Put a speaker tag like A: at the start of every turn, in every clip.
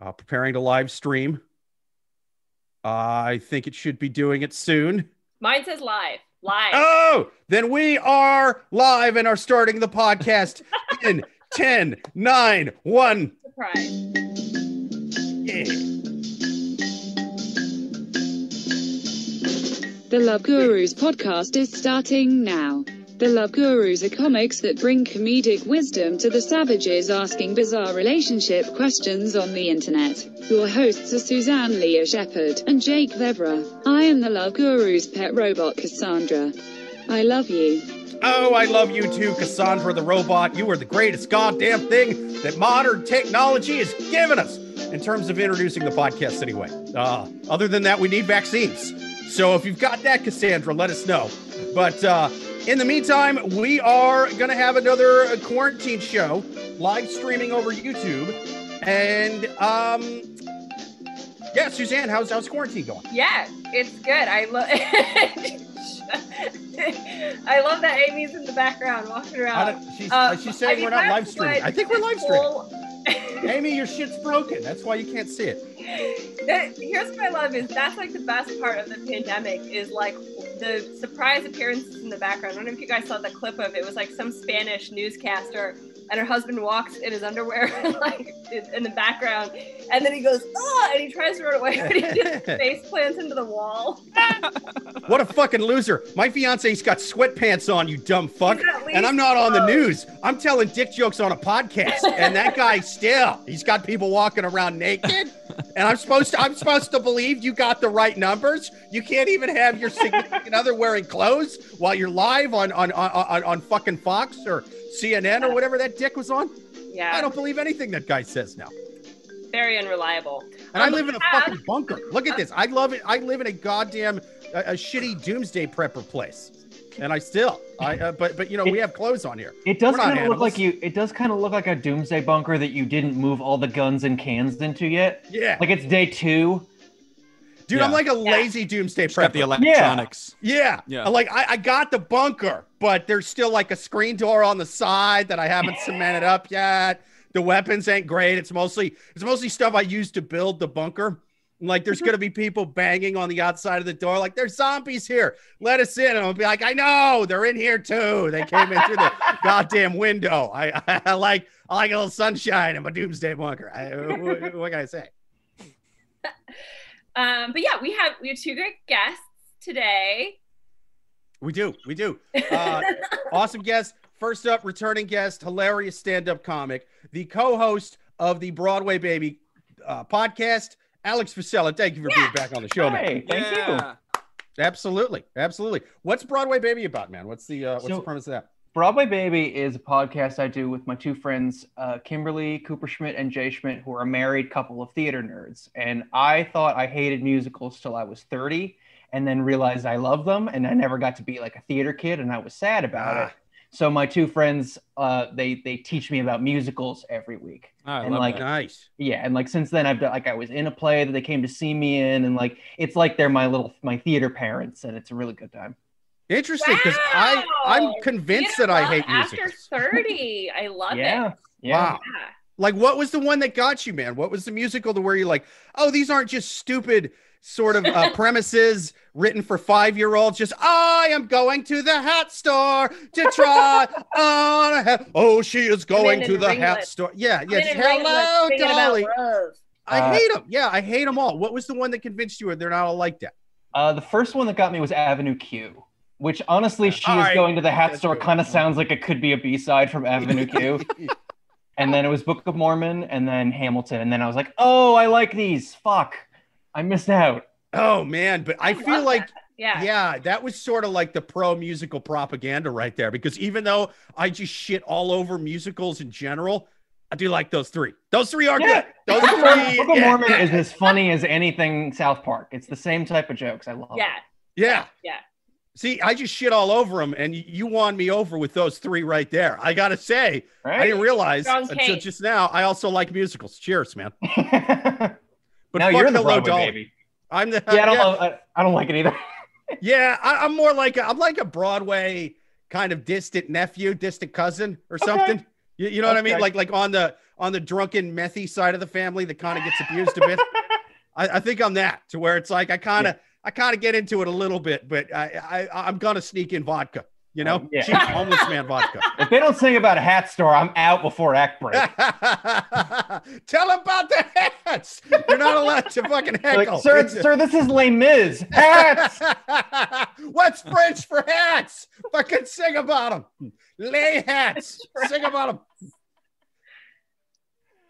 A: uh, preparing to live stream. I think it should be doing it soon.
B: Mine says live. Live.
A: Oh, then we are live and are starting the podcast in 10, 9, 1.
B: Surprise.
A: Yeah.
C: The Love Gurus podcast is starting now. The Love Gurus are comics that bring comedic wisdom to the savages asking bizarre relationship questions on the internet. Your hosts are Suzanne Lea Shepherd and Jake Vevera. I am the Love Gurus' pet robot Cassandra. I love you.
A: Oh, I love you too, Cassandra the robot. You are the greatest goddamn thing that modern technology has given us in terms of introducing the podcast, anyway. Uh, other than that, we need vaccines. So if you've got that, Cassandra, let us know. But uh, in the meantime, we are going to have another quarantine show live streaming over YouTube. And um, yeah, Suzanne, how's how's quarantine going?
B: Yeah, it's good. I love. I love that Amy's in the background walking around.
A: don't- she's,
B: Uh,
A: she's
B: I
A: saying
B: mean,
A: we're not live streaming. I think we're live streaming. Amy, your shit's broken. That's why you can't see it.
B: That- here's what I love is that's like the best part of the pandemic is like the surprise appearances in the background. I don't know if you guys saw the clip of it. It was like some Spanish newscaster and her husband walks in his underwear like in in the background and then he goes oh and he tries to run away but he just face plants into the wall.
A: What a fucking loser. My fiance's got sweatpants on, you dumb fuck. And I'm not on the news. I'm telling dick jokes on a podcast. And that guy still, he's got people walking around naked. And I'm supposed to, I'm supposed to believe you got the right numbers. You can't even have your significant other wearing clothes while you're live on on, on, on on fucking Fox or CNN or whatever that dick was on.
B: Yeah,
A: I don't believe anything that guy says now.
B: very unreliable.
A: And I
B: Um,
A: live in a
B: have-
A: fucking bunker. Look at this. I love it. I live in a goddamn a, a shitty doomsday prepper place, and I still. I uh, but but you know we have clothes on here.
D: It
A: doesn't
D: kind of look like you. It does kind of look like a doomsday bunker that you didn't move all the guns and cans into yet.
A: Yeah,
D: Like it's day two.
A: Dude,
E: Yeah.
A: I'm like a lazy doomsday
E: prep. got the electronics.
A: yeah,
E: Yeah.
A: I'm Like I, I got the bunker, but there's still like a screen door on the side that I haven't cemented up yet. The weapons ain't great. It's mostly it's mostly stuff I used to build the bunker. Like there's mm-hmm. gonna be people banging on the outside of the door, like there's zombies here. Let us in. And I'll be like, I know they're in here too. They came in through the goddamn window. I, I, like I like a little sunshine in my doomsday bunker. I, what, what can I say?
B: Um, but yeah, we have we have two great guests today.
A: We do, we do. Uh, awesome guest. First up, returning guest, hilarious stand-up comic, the co-host of the Broadway Baby uh, podcast, Alex Fossella. Thank you for being back on the show, man.
D: Hey, thank you.
A: Absolutely, absolutely. What's Broadway Baby about, man? What's the uh, what's
D: So-
A: the premise of that?
D: Broadway Baby is a podcast I do with my two friends, uh, Kimberly Cooper Schmidt and Jay Schmidt, who are a married couple of theater nerds. And I thought I hated musicals till I was 30 and then realized I love them. And I never got to be like a theater kid and I was sad about
A: Ah.
D: it. So my two friends, uh, they they teach me about musicals every week.
E: Oh,
D: And, like,
E: that.
A: Nice.
D: Yeah, and like since then I've done like I was in a play that they came to see me in, and like it's like they're my little my theater parents, and it's a really good time.
A: Interesting, because I I'm convinced that I
B: know,
A: hate
B: after
A: musicals.
B: 30. I love
D: Yeah,
B: it.
D: yeah.
A: Wow.
B: Yeah.
A: Like, what was the one that got you, man? What was the musical to where you're like, oh, these aren't just stupid sort of uh, premises written for five year olds. Just I am going to the hat store to try on a hat. Oh, she is going to the hat store. Yeah,
B: I'm
A: yeah. just, Hello, Dolly. I
D: Uh,
A: hate them. Yeah, I hate them all. What was the one that convinced you or they're not all like that?
D: Uh, the first one that got me was Avenue Q, which honestly, she
A: All
D: is
A: right.
D: going to the hat
A: That's
D: store kind of sounds like it could be a B side from Avenue Q. and then it was Book of Mormon, and then Hamilton, and then I was like, oh, I like these. Fuck, I missed out.
A: Oh man, but I,
B: I
A: feel
B: love
A: like
B: Yeah.
A: yeah, that was sort of like the pro musical propaganda right there. Because even though I just shit all over musicals in general, I do like those three. Those three are
D: Yeah.
A: good. Those
D: Book of Mormon,
A: three,
D: Book of
A: yeah.
D: Mormon is as funny as anything South Park. It's the same type of jokes. I love. it.
B: Yeah.
A: yeah.
B: Yeah.
A: See, I just shit all over them, and you won me over with those three right there. I gotta say,
D: Right?
A: I didn't realize until just now. I also like musicals. Cheers, man. But
D: now you're the
A: Hello
D: Broadway
A: Dolly.
D: baby.
A: I'm the
D: Yeah, I don't,
A: yeah,
D: love- I, I don't like it either.
A: yeah, I, I'm more like a, I'm like a Broadway kind of distant nephew, distant cousin, or something. You, you know what I mean? Like like on the on the drunken methy side of the family that kind of gets abused a bit. I, I think I'm that to where it's like I kind of I kind of get into it a little bit, but I, I I'm gonna sneak in vodka. You know,
D: Oh, yeah.
A: cheap homeless man vodka.
D: If they don't sing about a hat store, I'm out before act break.
A: Tell them about the hats. You're not allowed to fucking heckle.
D: Like, sir, sir, this is Les Mis. Hats.
A: What's French for hats? Fucking sing about them. Lay hats. Sing about them.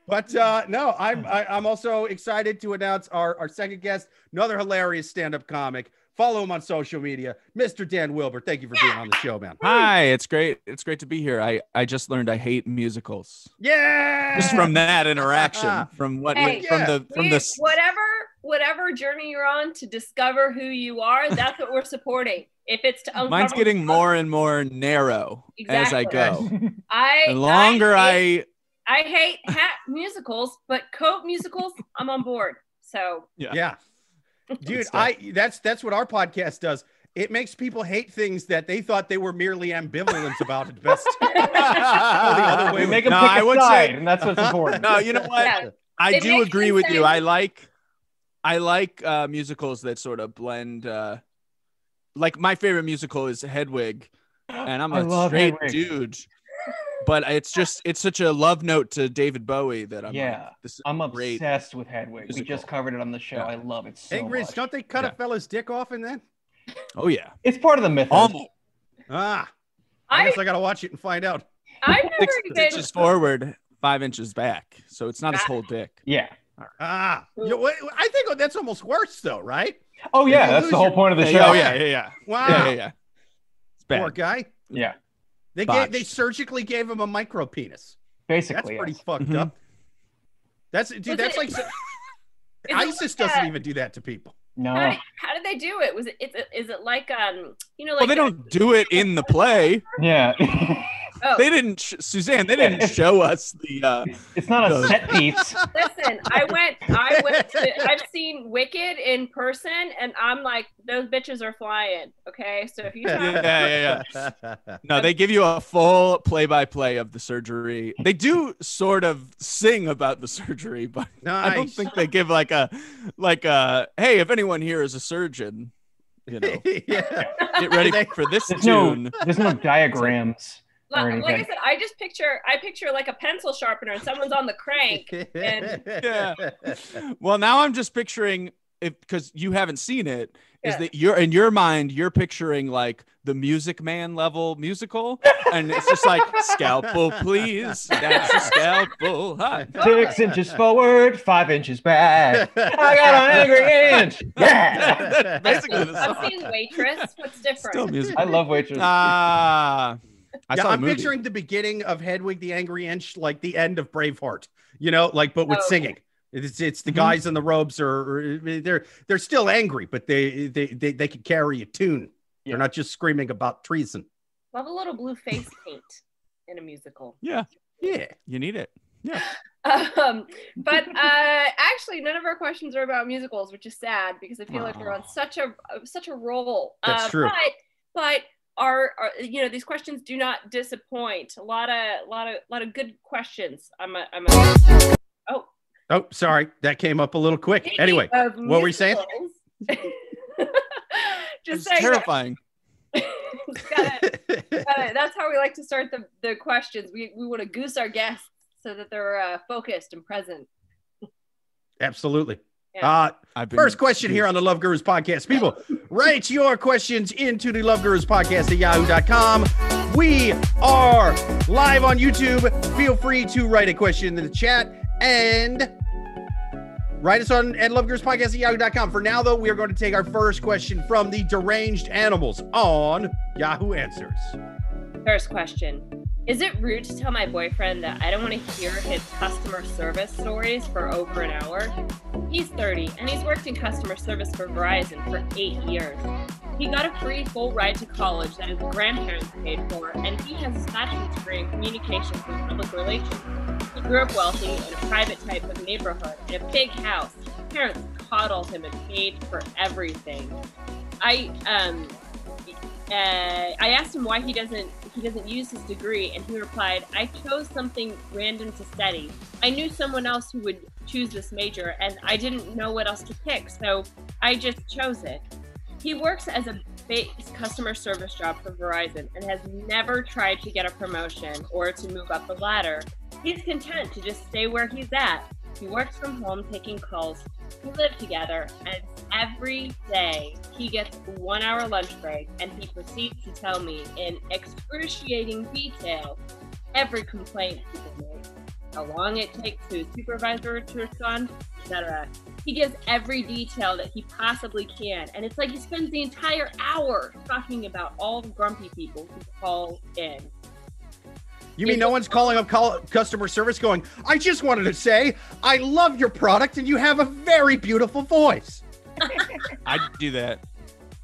A: But uh, no, I'm I, I'm also excited to announce our, our second guest, another hilarious stand-up comic. Follow him on social media, Mr. Dan Wilbur. Thank you for being on the show, man.
E: Hi, it's great. It's great to be here. I I just learned I hate musicals
A: Yeah.
E: just from that interaction, from what
B: Hey,
E: from
A: yeah.
E: the from the
B: whatever whatever journey you're on to discover who you are, that's what we're supporting. If it's to uncover
E: Mine's getting more and more narrow as I go.
B: I
E: The longer
B: I hate,
E: I,
B: I hate hat musicals, but coat musicals, I'm on board. So
A: Yeah. Dude. I that's that's what our podcast does. It makes people hate things that they thought they were merely ambivalent about at best. other way
D: We make them
E: No,
D: pick
E: I
D: a
E: would
D: side,
E: say-
D: and that's what's important.
E: no, you know what?
B: yeah,
E: I
B: It
E: do agree
B: me
E: with you. I like I like uh musicals that sort of blend uh like my favorite musical is Hedwig and I'm a straight
D: Hedwig.
E: dude. But it's just it's such a love note to David Bowie that I'm
D: Yeah.
E: like, this
D: I'm
E: great.
D: obsessed with Hedwig. We just covered it on the show.
E: Yeah.
D: I love it so
A: Angry,
D: much.
A: don't they cut
E: Yeah.
A: a fella's dick off in that?
E: Oh yeah.
D: It's part of the myth.
E: Almost
A: Ah, I,
B: I
A: guess I gotta watch it and find out.
B: I've never
E: six
B: even
E: inches forward, five inches back. So it's not his whole dick.
D: Yeah.
A: Ah, you- I think that's almost worse though, right?
D: Oh yeah, that's the whole
A: your-
D: point of the show.
E: oh yeah, yeah, yeah.
A: Wow,
E: Yeah, yeah, yeah. It's
A: poor guy.
D: Yeah.
A: They gave, they surgically gave him a micro penis.
D: Basically, that's
A: pretty
D: yes.
A: fucked
E: Mhm.
A: up. That's dude.
B: Was
A: that's
B: it-
A: like ISIS
B: like
A: doesn't
B: a-
A: even do that to people.
D: No.
B: How did, how did they do it? Was it is it, is it like um you know like
E: Well, they don't do it in the play.
D: Yeah.
B: oh,
E: They didn't, sh- Suzanne. They didn't show us the. uh
D: it's not a
E: No.
D: set piece.
B: listen, I went I went to, I've seen Wicked in person and I'm like those bitches are flying. Okay, so if you talk,
E: Yeah, yeah, yeah. No, they give you a full play-by-play of the surgery. They do sort of sing about the surgery, but
A: Nice.
E: I don't think they give like a, like a, hey, if anyone here is a surgeon, you know,
A: yeah.
E: get ready
A: They-
E: for this
D: There's no
E: tune.
D: there's no diagrams. Or
B: like, like I said, I just picture I picture like a pencil sharpener and someone's on the crank. And-
E: Yeah. Well, now I'm just picturing if because you haven't seen it, is
B: Yeah.
E: that you're in your mind you're picturing like the Music Man level musical, and it's just like scalpel, please, that's a scalpel. Hi.
D: Six inches forward, five inches back. I got an angry inch. Yeah.
E: That's basically the
B: I'm
E: song.
B: seeing waitress. What's different?
E: Still music.
D: I love waitress.
E: Ah, I
A: yeah,
E: saw the
A: I'm
E: movie.
A: picturing the beginning of Hedwig the Angry Inch, like the end of Braveheart. You know, like but with
B: Oh, okay.
A: singing. It's it's the
E: Mhm.
A: guys in the robes are, are- they're they're still angry, but they they they, they can carry a tune.
D: Yeah.
A: They're not just screaming about treason.
B: Love a little blue face paint in a musical.
E: Yeah,
A: Yeah.
E: you need it.
B: Um, but uh, actually, none of our questions are about musicals, which is sad because I feel like we're on such a such a roll.
A: That's
B: uh,
A: true.
B: But but our, our you know these questions do not disappoint. A lot of lot of lot of good questions. I'm a I'm a. Oh,
A: Oh, sorry, that came up a little quick.
B: speaking
A: Anyway,
B: of
A: what were you saying?
B: Just saying.
E: terrifying.
B: gotta- gotta- that's how we like to start the, the questions. We, we want to goose our guests so that they're uh, focused and present.
A: Absolutely.
B: Yeah.
A: Uh,
E: I've been
A: First question here on the Love Gurus podcast. People, write your questions into the Love Gurus podcast at yahoo.com. We are live on YouTube. Feel free to write a question in the chat and write us on at Love Gurus podcast at yahoo.com. For now, though, we are going to take our first question from the deranged animals on Yahoo Answers.
B: First question Is it rude to tell my boyfriend that I don't want to hear his customer service stories for over an hour? He's 30 and he's worked in customer service for Verizon for eight years. He got a free full ride to college that his grandparents paid for, and he has his bachelor's degree in communications and public relations. He grew up wealthy in a private type of neighborhood in a big house. His parents coddled him and paid for everything. I um uh, I asked him why he doesn't he doesn't use his degree. And he replied, I chose something random to study. I knew someone else who would choose this major, and I didn't know what else to pick, so I just chose it. He works as a base customer service job for Verizon and has never tried to get a promotion or to move up the ladder. He's content to just stay where he's at. He works from home taking calls. We live together, and every day he gets one hour lunch break and he proceeds to tell me in excruciating detail every complaint he makes, how long it takes to supervisor to respond, etc. He gives every detail that he possibly can, and it's like he spends the entire hour talking about all the grumpy people who call in.
A: You mean no one's calling up call customer service going, I just wanted to say, I love your product and you have a very beautiful voice.
E: I'd do that.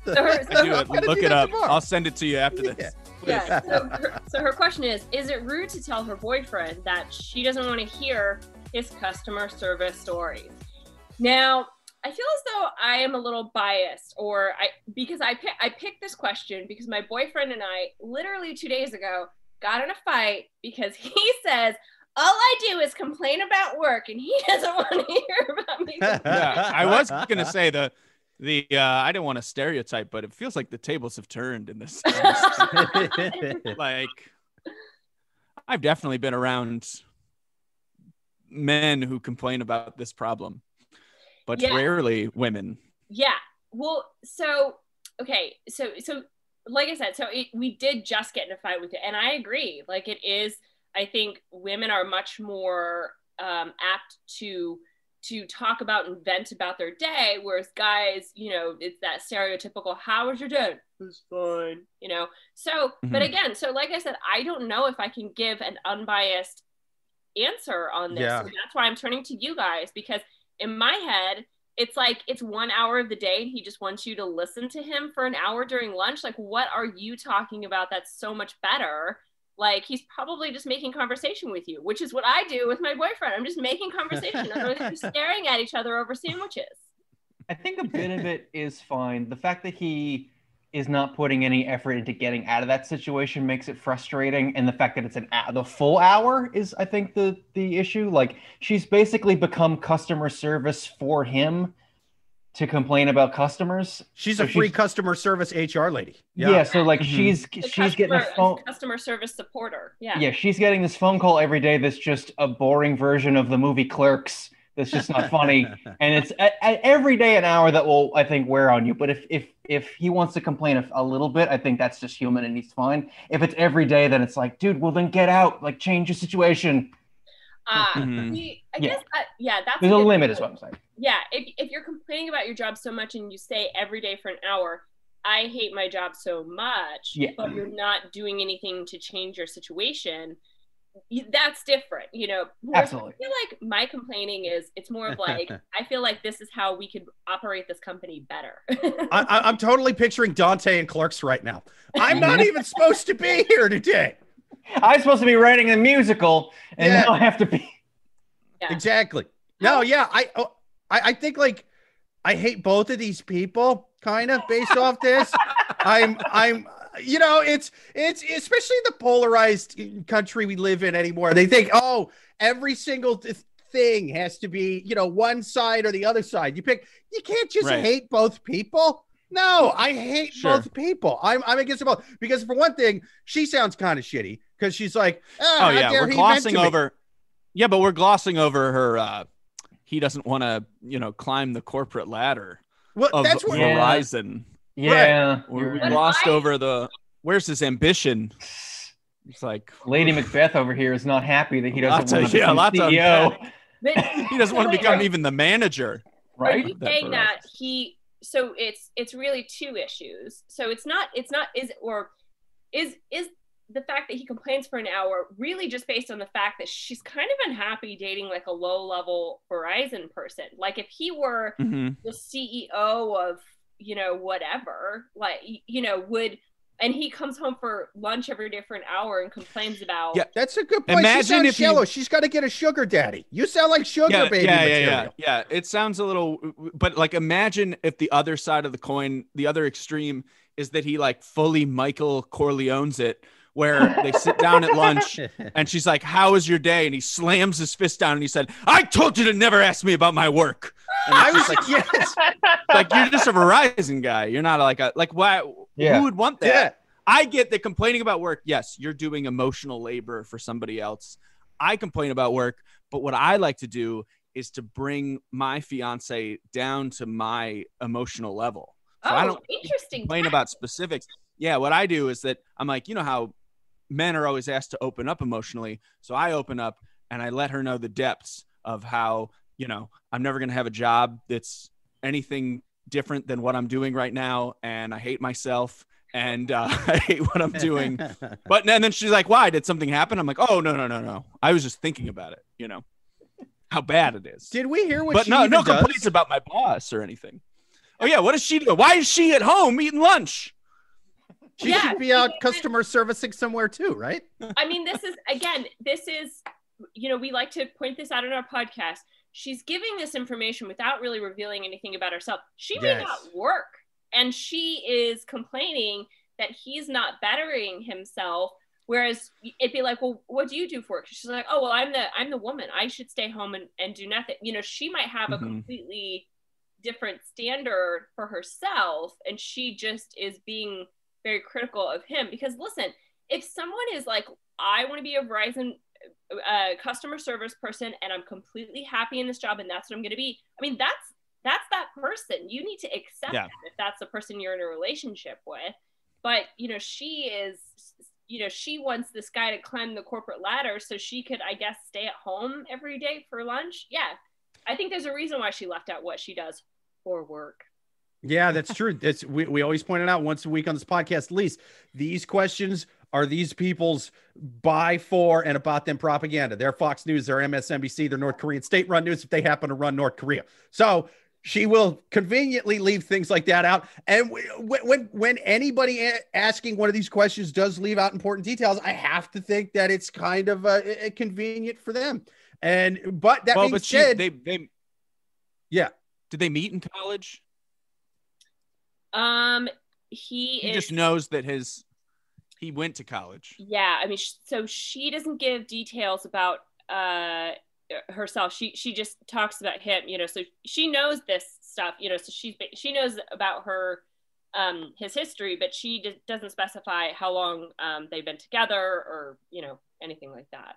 B: So her,
E: I
B: so
E: do it. Look
A: do
E: it up.
A: tomorrow.
E: I'll send it to you after this.
A: Yeah.
B: yeah. So her, so her question is: Is it rude to tell her boyfriend that she doesn't want to hear his customer service stories? Now, I feel as though I am a little biased, or I because I pick, I picked this question because my boyfriend and I literally two days ago got in a fight because he says. All I do is complain about work, and he doesn't want to hear about me.
E: Yeah, I was gonna say the the uh, I didn't want to stereotype, but it feels like the tables have turned in this. like, I've definitely been around men who complain about this problem, but
B: Yeah.
E: rarely women.
B: Yeah. Well, so okay, so so like I said, so it, we did just get in a fight with it, and I agree. Like it is, I think women are much more um, apt to to talk about and vent about their day, whereas guys, you know, it's that stereotypical "How was your day?" It's fine, you know. So, but
E: Mhm.
B: again, so like I said, I don't know if I can give an unbiased answer on this.
A: Yeah.
B: So that's why I'm turning to you guys because in my head, it's like it's one hour of the day and he just wants you to listen to him for an hour during lunch. Like, what are you talking about that's so much better? Like, he's probably just making conversation with you, which is what I do with my boyfriend. I'm just making conversation. Otherwise, we're just staring at each other over sandwiches.
D: I think a bit of it is fine. The fact that he is not putting any effort into getting out of that situation makes it frustrating, and the fact that it's an hou- the full hour is, I think, the the issue. Like she's basically become customer service for him to complain about customers.
A: She's
D: So
A: a free
D: she's-
A: customer service HR lady.
D: Yeah, so like
E: Mhm.
D: she's
B: The
D: she's getting a phone.
B: customer service supporter. Yeah.
D: Yeah, she's getting this phone call every day that's just a boring version of the movie Clerks. That's just not funny, and it's a, a- every day an hour that will I think wear on you. But if if if he wants to complain a, a little bit, I think that's just human and he's fine. If it's every day, then it's like, dude, well then get out, like change your situation.
B: Ah,
E: Mhm.
B: see, I
D: Yeah.
B: guess that, yeah, that's
D: There's a
B: good
D: limit,
B: point.
D: is what I'm saying.
B: yeah if, if you're complaining about your job so much and you stay every day for an hour i hate my job so much
D: Yeah.
B: but you're not doing anything to change your situation y- that's different you know
D: Absolutely.
B: i feel like my complaining is it's more of like i feel like this is how we could operate this company better
A: I, I, I'm totally picturing Dante and Clerks right now. I'm not even supposed to be here today.
D: I'm supposed to be writing a musical, and
A: Yeah.
D: now I have to be.
B: Yeah.
A: Exactly. No, yeah, I, oh, I, I think like I hate both of these people, kind of based off this. I'm, I'm, you know, it's, it's especially the polarized country we live in anymore. They think, oh, every single th- thing has to be, you know, one side or the other side. You pick. You can't just
E: Right.
A: hate both people. No, I hate
E: Sure.
A: both people. I'm, I'm against them both because for one thing, she sounds kind of shitty because she's like, ah,
E: Oh yeah, we're
A: he
E: glossing
A: to me."
E: over. Yeah, but we're glossing over her. uh He doesn't want to, you know, climb the corporate ladder
A: Well,
E: of
A: that's what.
D: Yeah.
E: Verizon.
D: Yeah,
E: We
D: you're
E: we
D: right.
E: glossed
B: I-
E: over the. Where's his ambition? It's like
D: Lady Macbeth over here is not happy that he doesn't want to
E: yeah,
D: become
E: lots
D: CEO,
B: but
E: he doesn't want to become even the manager. Right?
B: Are
D: right?
B: you saying
E: Verizon.
B: that he? So it's it's really two issues. So it's not it's not is or is is the fact that he complains for an hour really just based on the fact that she's kind of unhappy dating like a low level Verizon person. Like if he were
E: Mhm.
B: the CEO of you know whatever, like you know would. And he comes home for lunch every day for an hour and complains about
E: Yeah,
A: That's a good point.
E: Imagine
A: she sounds
E: if you-
A: shallow. She's got to get a sugar daddy. You sound like sugar
E: Yeah,
A: baby
E: yeah, yeah,
A: material.
E: yeah, yeah. It sounds a little, but like imagine if the other side of the coin, the other extreme, is that he like fully Michael Corleone's it, where they sit down at lunch and she's like, How was your day? And he slams his fist down and he said, I told you to never ask me about my work. And
A: I was
E: like,
A: yes,
E: like you're just a Verizon guy. You're not like a like why
D: Yeah.
E: who would want that?
A: yeah.
E: I get that complaining about work, yes, you're doing emotional labor for somebody else. I complain about work, but what I like to do is to bring my fiance down to my emotional level. So
B: oh,
E: I don't
B: interesting.
E: complain about specifics. Yeah, what I do is that I'm like, you know how men are always asked to open up emotionally. So I open up and I let her know the depths of how, you know, I'm never going to have a job that's anything different than what I'm doing right now. And I hate myself and uh, I hate what I'm doing. But and then she's like, why? Did something happen? I'm like, oh, no, no, no, no. I was just thinking about it, you know, how bad it is.
A: Did we hear what
E: but
A: she
E: no, no
A: does?
E: complaints about my boss or anything. Oh, yeah. What does she do? Why is she at home eating lunch?
A: She
B: Yeah,
A: should be out customer servicing somewhere too, right?
B: I mean, this is again, this is, you know, we like to point this out in our podcast. She's giving this information without really revealing anything about herself. She may
A: Yes.
B: not work, and she is complaining that he's not bettering himself. Whereas it'd be like, well, what do you do for work? She's like, oh, well, I'm the I'm the woman. I should stay home and, and do nothing. You know, she might have a
E: Mhm.
B: completely different standard for herself, and she just is being very critical of him. Because listen, if someone is like, I want to be a Verizon uh, customer service person and I'm completely happy in this job and that's what I'm going to be. I mean, that's that's that person. You need to accept
E: Yeah.
B: that if that's the person you're in a relationship with. But you know, she is, you know, she wants this guy to climb the corporate ladder so she could, I guess, stay at home every day for lunch. Yeah, I think there's a reason why she left out what she does for work.
A: Yeah, that's true. It's we, we always point it out once a week on this podcast. At least these questions are these people's by, for, and about them propaganda. They're Fox News, they're MSNBC, they're North Korean state-run news if they happen to run North Korea. So she will conveniently leave things like that out. And when when anybody a- asking one of these questions does leave out important details, I have to think that it's kind of uh, convenient for them. And but that
E: well,
A: being
E: but she, they, they,
A: Yeah.
E: Did they meet in college?
B: Um, he,
E: He
B: is
E: just knows that his, he went to college.
B: yeah i mean so she doesn't give details about uh herself she she just talks about him you know so she knows this stuff you know so she's she knows about her um his history but she just doesn't specify how long um they've been together or you know anything like that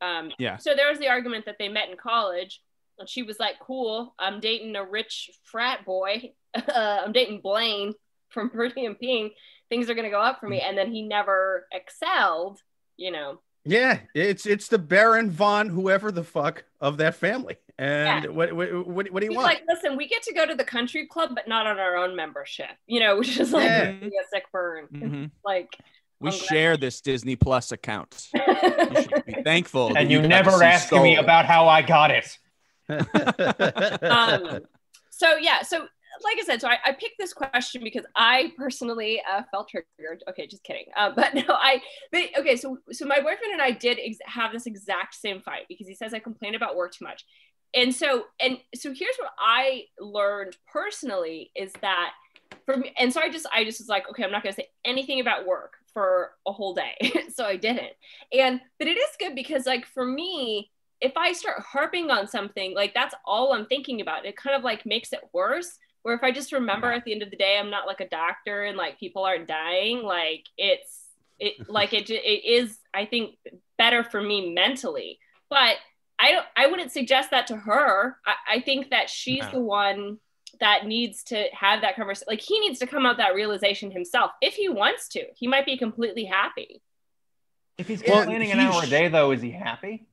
B: um
E: Yeah.
B: so there was the argument that they met in college and she was like cool i'm dating a rich frat boy uh, i'm dating blaine from pretty and pink things are going to go up for me and then he never excelled you know
A: Yeah, it's it's the Baron von whoever the fuck of that family. And
B: Yeah.
A: what, what what what do you
B: he's
A: want?
B: like listen we get to go to the country club but not on our own membership you know which is like
A: Yeah.
B: a sick burn
E: Mhm.
B: like
E: We
B: I'm glad-
E: share this Disney Plus account. You should be thankful.
D: And you
E: got to
D: never
E: see
D: asked me about how I got it.
B: um, so yeah so like i said so i, I picked this question because i personally uh, felt triggered. Okay just kidding. Uh, but no i but, okay so so my boyfriend and i did ex- have this exact same fight because he says i complain about work too much. And so and so here's what i learned personally is that for me and so i just i just was like okay i'm not going to say anything about work for a whole day. So i didn't. And but it is good because like for me if I start harping on something, like that's all I'm thinking about. It kind of like makes it worse. Where if I just remember at the end of the day, I'm not like a doctor and like people aren't dying, like it's it like it it is I think better for me mentally. But I don't I wouldn't suggest that to her. I, I think that she's
A: No.
B: the one that needs to have that conversation. Like he needs to come out that realization himself if he wants to. He might be completely happy.
D: If he's
A: Well,
D: complaining an
A: he
D: hour a day, though, is he happy?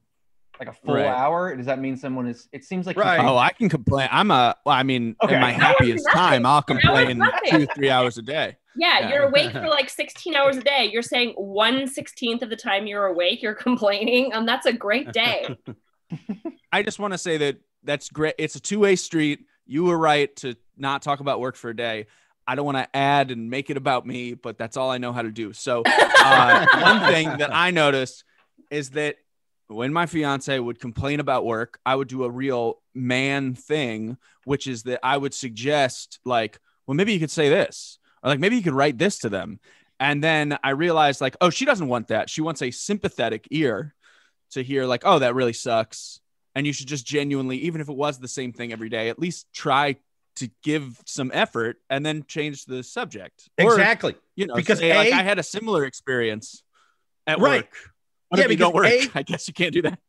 D: Like a full
E: Right.
D: hour? Does that mean someone is? It seems like
A: Right.
E: Oh, I can complain. I'm a. Well, I mean,
D: Okay.
E: in my happiest time, I'll complain two, three hours a day.
B: Yeah,
E: Yeah.
B: you're awake for like 16 hours a day. You're saying one sixteenth of the time you're awake, you're complaining. Um, that's a great day.
E: I just want to say that that's great. It's a two way street. You were right to not talk about work for a day. I don't want to add and make it about me, but that's all I know how to do. So, uh, one thing that I noticed is that when my fiance would complain about work, I would do a real man thing, which is that I would suggest, like, well, maybe you could say this, or like, maybe you could write this to them. And then I realized, like, oh, she doesn't want that. She wants a sympathetic ear to hear, like, oh, that really sucks. And you should just genuinely, even if it was the same thing every day, at least try to give some effort and then change the subject. Or,
A: Exactly.
E: you know,
A: Because
E: say, like
A: A-
E: I had a similar experience at
A: Right.
E: work. What
A: Yeah,
E: if you don't work?
A: A-
E: I guess you can't do that.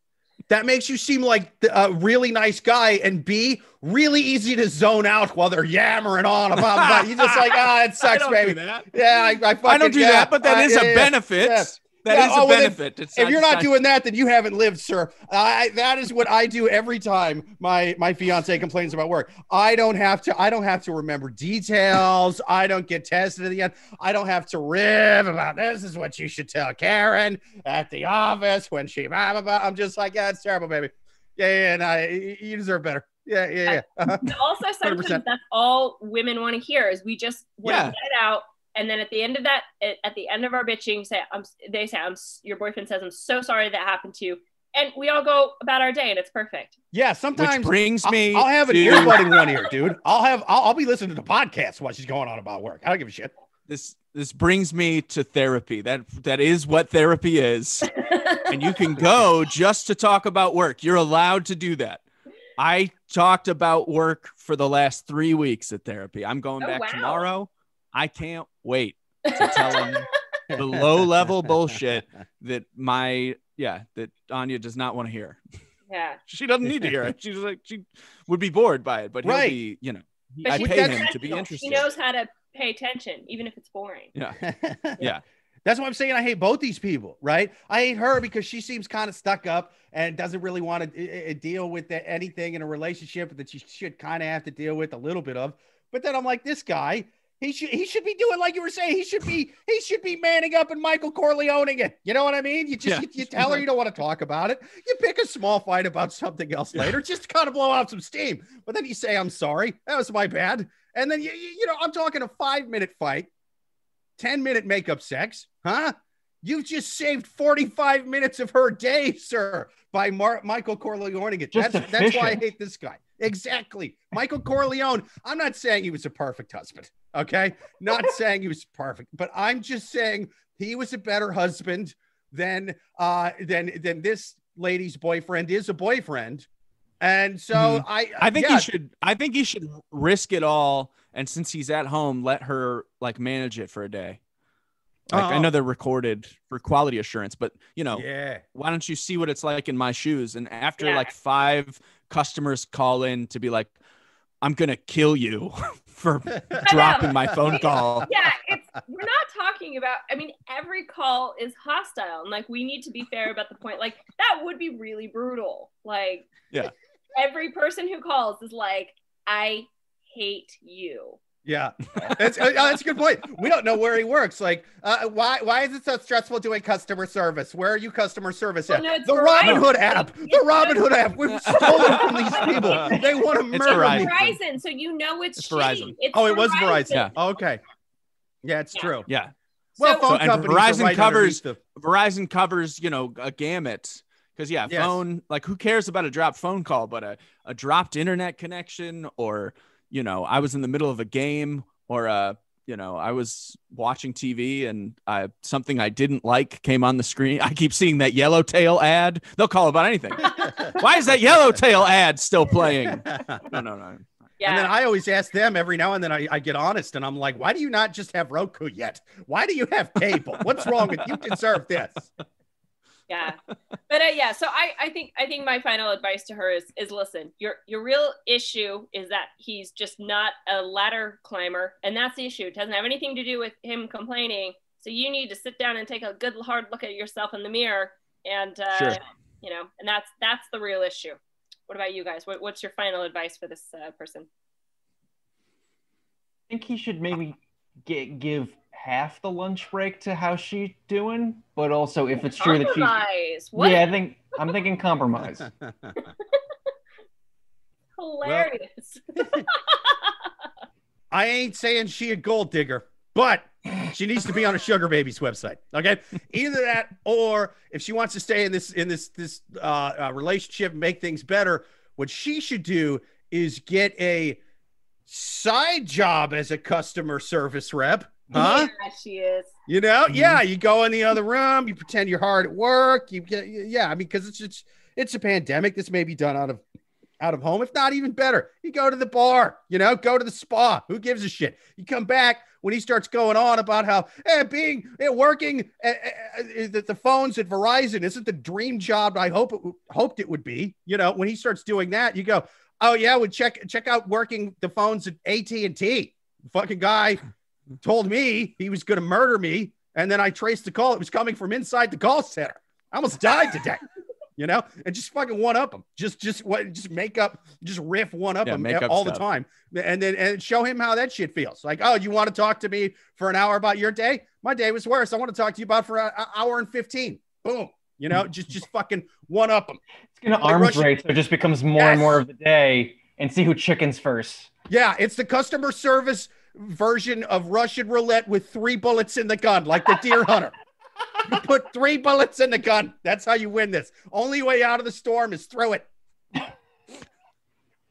A: That makes you seem like a really nice guy, and B, really easy to zone out while they're yammering on about. about. You just like, ah, it
E: I
A: sucks, baby. Yeah, I, I, fucking,
E: I don't do
A: yeah,
E: that, but that
A: uh,
E: is
A: yeah,
E: a benefit.
A: Yeah.
E: That
A: Yeah,
E: is
A: oh,
E: a
A: well, then,
E: benefit. It's
A: If you're not
E: just-
A: doing that, then you haven't lived, sir. I, that is what I do every time my my fiance complains about work. I don't have to. I don't have to remember details. I don't get tested at the end. I don't have to rib about this. Is what you should tell Karen at the office when she. Blah, blah, blah. I'm just like, yeah, it's terrible, baby. Yeah, yeah, no, y- you deserve better. Yeah, yeah, yeah. Uh-huh.
B: Also sometimes
A: 100%.
B: that's all women want to hear is we just want
E: Yeah.
B: to get it out and then at the end of that at- at the end of our bitching say I'm they say I'm your boyfriend says I'm so sorry that happened to you and we all go about our day and it's perfect.
A: Yeah,
E: Which
A: sometimes
E: brings
A: I'll-
E: me.
A: I'll, have an
E: to-
A: earbud in one ear, dude. I'll have. I'll, I'll be listening to the podcast while she's going on about work. I don't give a shit.
E: This this brings me to therapy. That that is what therapy is. and you can go just to talk about work. You're allowed to do that. I talked about work for the last three weeks at therapy. I'm going
B: Oh,
E: back
B: wow.
E: tomorrow. I can't wait to tell him the low level bullshit that my yeah that Anya does not want to hear.
B: yeah.
E: She doesn't need to hear it. She's like she would be bored by it, but he'll
A: Right.
E: be you know
B: But
E: I pay him to be interested.
B: She knows how to pay attention even if it's boring.
E: Yeah. Yeah.
A: That's why I'm saying I hate both these people, right? I hate her because she seems kind of stuck up and doesn't really want to uh, deal with anything in a relationship that she should kind of have to deal with a little bit of. But then I'm like, this guy, he should he should be doing like you were saying. He should be he should be manning up and Michael Corleoneing it. You know what I mean? You just
E: Yeah.
A: you, you tell her you don't want to talk about it. You pick a small fight about something else later, just to kind of blow off some steam. But then you say, "I'm sorry, that was my bad." And then you you, you know I'm talking a five minute fight, ten minute makeup sex, huh? You just saved 45 minutes of her day, sir, by Mar- Michael Corleone. That's, that's why I hate this guy. Exactly. Michael Corleone. I'm not saying he was a perfect husband. Okay. Not saying he was perfect, but I'm just saying he was a better husband than uh than than this lady's boyfriend is a boyfriend. And so
E: Mhm.
A: I
E: I think
A: yeah,
E: he should. I think he should risk it all, and since he's at home, let her like manage it for a day. Like I
A: Oh.
E: know they're recorded for quality assurance, but you know,
A: Yeah.
E: why don't you see what it's like in my shoes? And after
B: Yeah.
E: like five customers call in to be like, "I'm gonna kill you for dropping my phone call,"
B: yeah, it's we're not talking about I mean every call is hostile and like we need to be fair about the point like that would be really brutal. Like
E: Yeah.
B: every person who calls is like I hate you.
A: Yeah, that's uh, that's a good point. We don't know where he works. Like, uh, why why is it so stressful doing customer service? Where are you customer service
B: Well,
A: at?
B: no,
A: the
B: Verizon.
A: Robin Hood app. The Robin Hood app. We've stolen from these people. They want to
E: It's
A: murder
E: Verizon.
A: me.
B: Verizon, so you know it's,
E: It's. Verizon.
B: It's
A: Oh, it was Verizon.
E: Yeah.
A: Okay. Yeah, it's
B: Yeah.
A: true.
E: yeah.
A: Well,
B: So-
A: phone
E: So- and
A: companies
E: Verizon
A: right
E: covers-
A: the-
E: Verizon covers, you know, a gamut. Because yeah,
A: Yes.
E: phone like who cares about a dropped phone call, but a, a dropped internet connection, or you know, I was in the middle of a game, or uh, you know, I was watching TV and I something I didn't like came on the screen. I keep seeing that yellowtail ad. They'll call about anything. Why is that yellowtail ad still playing? No, no, no.
B: yeah.
A: And then I always ask them every now and then. I, I get honest, and I'm like, "Why do you not just have Roku yet? Why do you have cable? What's wrong with you? Deserve this."
B: Yeah. But uh, yeah so i i think i think my final advice to her is is listen your your real issue is that he's just not a ladder climber and that's the issue. It doesn't have anything to do with him complaining. So you need to sit down and take a good hard look at yourself in the mirror and uh
E: Sure.
B: you know and that's that's the real issue. What about you guys? What, what's your final advice for this uh, person?
D: I think he should maybe get, give half the lunch break to how she doing, but also if it's true that she,
B: what
D: yeah, I think I'm thinking compromise.
B: hilarious
A: I ain't saying she a gold digger, but she needs to be on a sugar baby's website. Okay, either that, or if she wants to stay in this in this this uh, uh, relationship and make things better, what she should do is get a side job as a customer service rep. Huh?
B: Yeah, she is.
A: You know,
D: Mhm.
A: yeah, you go in the other room, you pretend you're hard at work. You get, yeah, I mean, because it's it's it's a pandemic. This may be done out of out of home, if not even better. You go to the bar, you know, go to the spa. Who gives a shit? You come back when he starts going on about how eh, being eh, working eh, eh, eh, the, the phones at Verizon isn't the dream job I hope it w- hoped it would be. You know, when he starts doing that, you go, oh yeah, well check check out working the phones at AT and T. Fucking guy told me he was going to murder me, and then I traced the call. It was coming from inside the call center. I almost died today. You know, and just fucking one up him. Just, just what? Just make up, just riff one up
E: Yeah,
A: him
E: make up
A: all the time, and then and show him how that shit feels. Like, oh, you want to talk to me for an hour about your day? My day was worse. I want to talk to you about for an hour and fifteen. Boom. You know, just, just fucking one up him.
D: It's gonna
A: Like
D: arms
A: Russian-
D: race, so it just becomes more
A: Yes.
D: and more of the day, and see who chickens first.
A: Yeah, it's the customer service version of Russian roulette with three bullets in the gun, like the deer hunter. You put three bullets in the gun. That's how you win this. Only way out of the storm is throw it.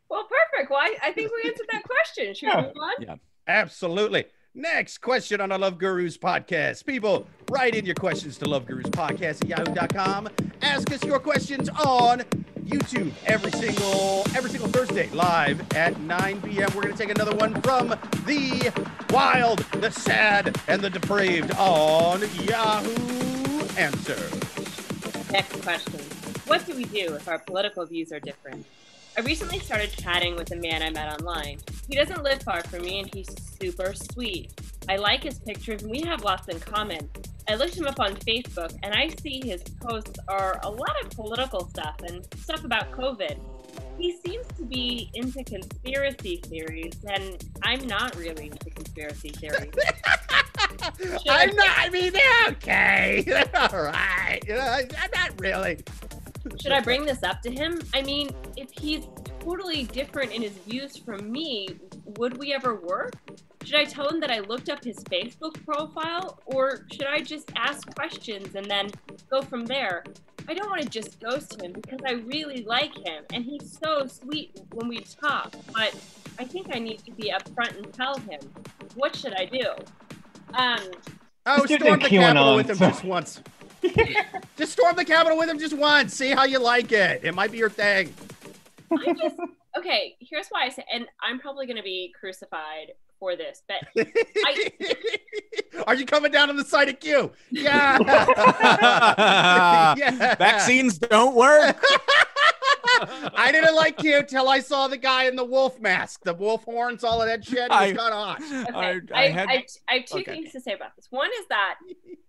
B: Well, perfect. Well, I, I think we answered that question. Should we move on? Yeah.
A: Absolutely. Next question on the Love Gurus podcast. People, write in your questions to Love Gurus podcast at yahoo.com. Ask us your questions on YouTube every single every single Thursday live at 9 p.m. We're gonna take another one from the wild, the sad, and the depraved on Yahoo Answer.
B: Next question. What do we do if our political views are different? I recently started chatting with a man I met online. He doesn't live far from me and he's super sweet. I like his pictures and we have lots in common. I looked him up on Facebook and I see his posts are a lot of political stuff and stuff about COVID. He seems to be into conspiracy theories and I'm not really into conspiracy theories.
A: I'm not, I mean, okay. All right. You know, I'm not really.
B: Should I bring this up to him? I mean, if he's totally different in his views from me, would we ever work? Should I tell him that I looked up his Facebook profile, or should I just ask questions and then go from there? I don't want to just ghost him because I really like him and he's so sweet when we talk, but I think I need to be upfront and tell him. What should I do? Um,
A: Oh,
D: This
A: storm
D: in
A: the Capitol with him just once. just storm the Capitol with him just once. See how you like it. It might be your thing.
B: I just okay. Here's why I say, and I'm probably going to be crucified for this, but I,
A: Are you coming down on the side of Q? Yeah. yeah.
E: Vaccines don't work.
A: I didn't like Q till I saw the guy in the wolf mask, the wolf horns, all of that shit. It was
E: I-
A: kind of hot.
B: okay,
E: I,
B: I,
E: I had
B: I, I have two
A: Okay.
B: things to say about this. One is that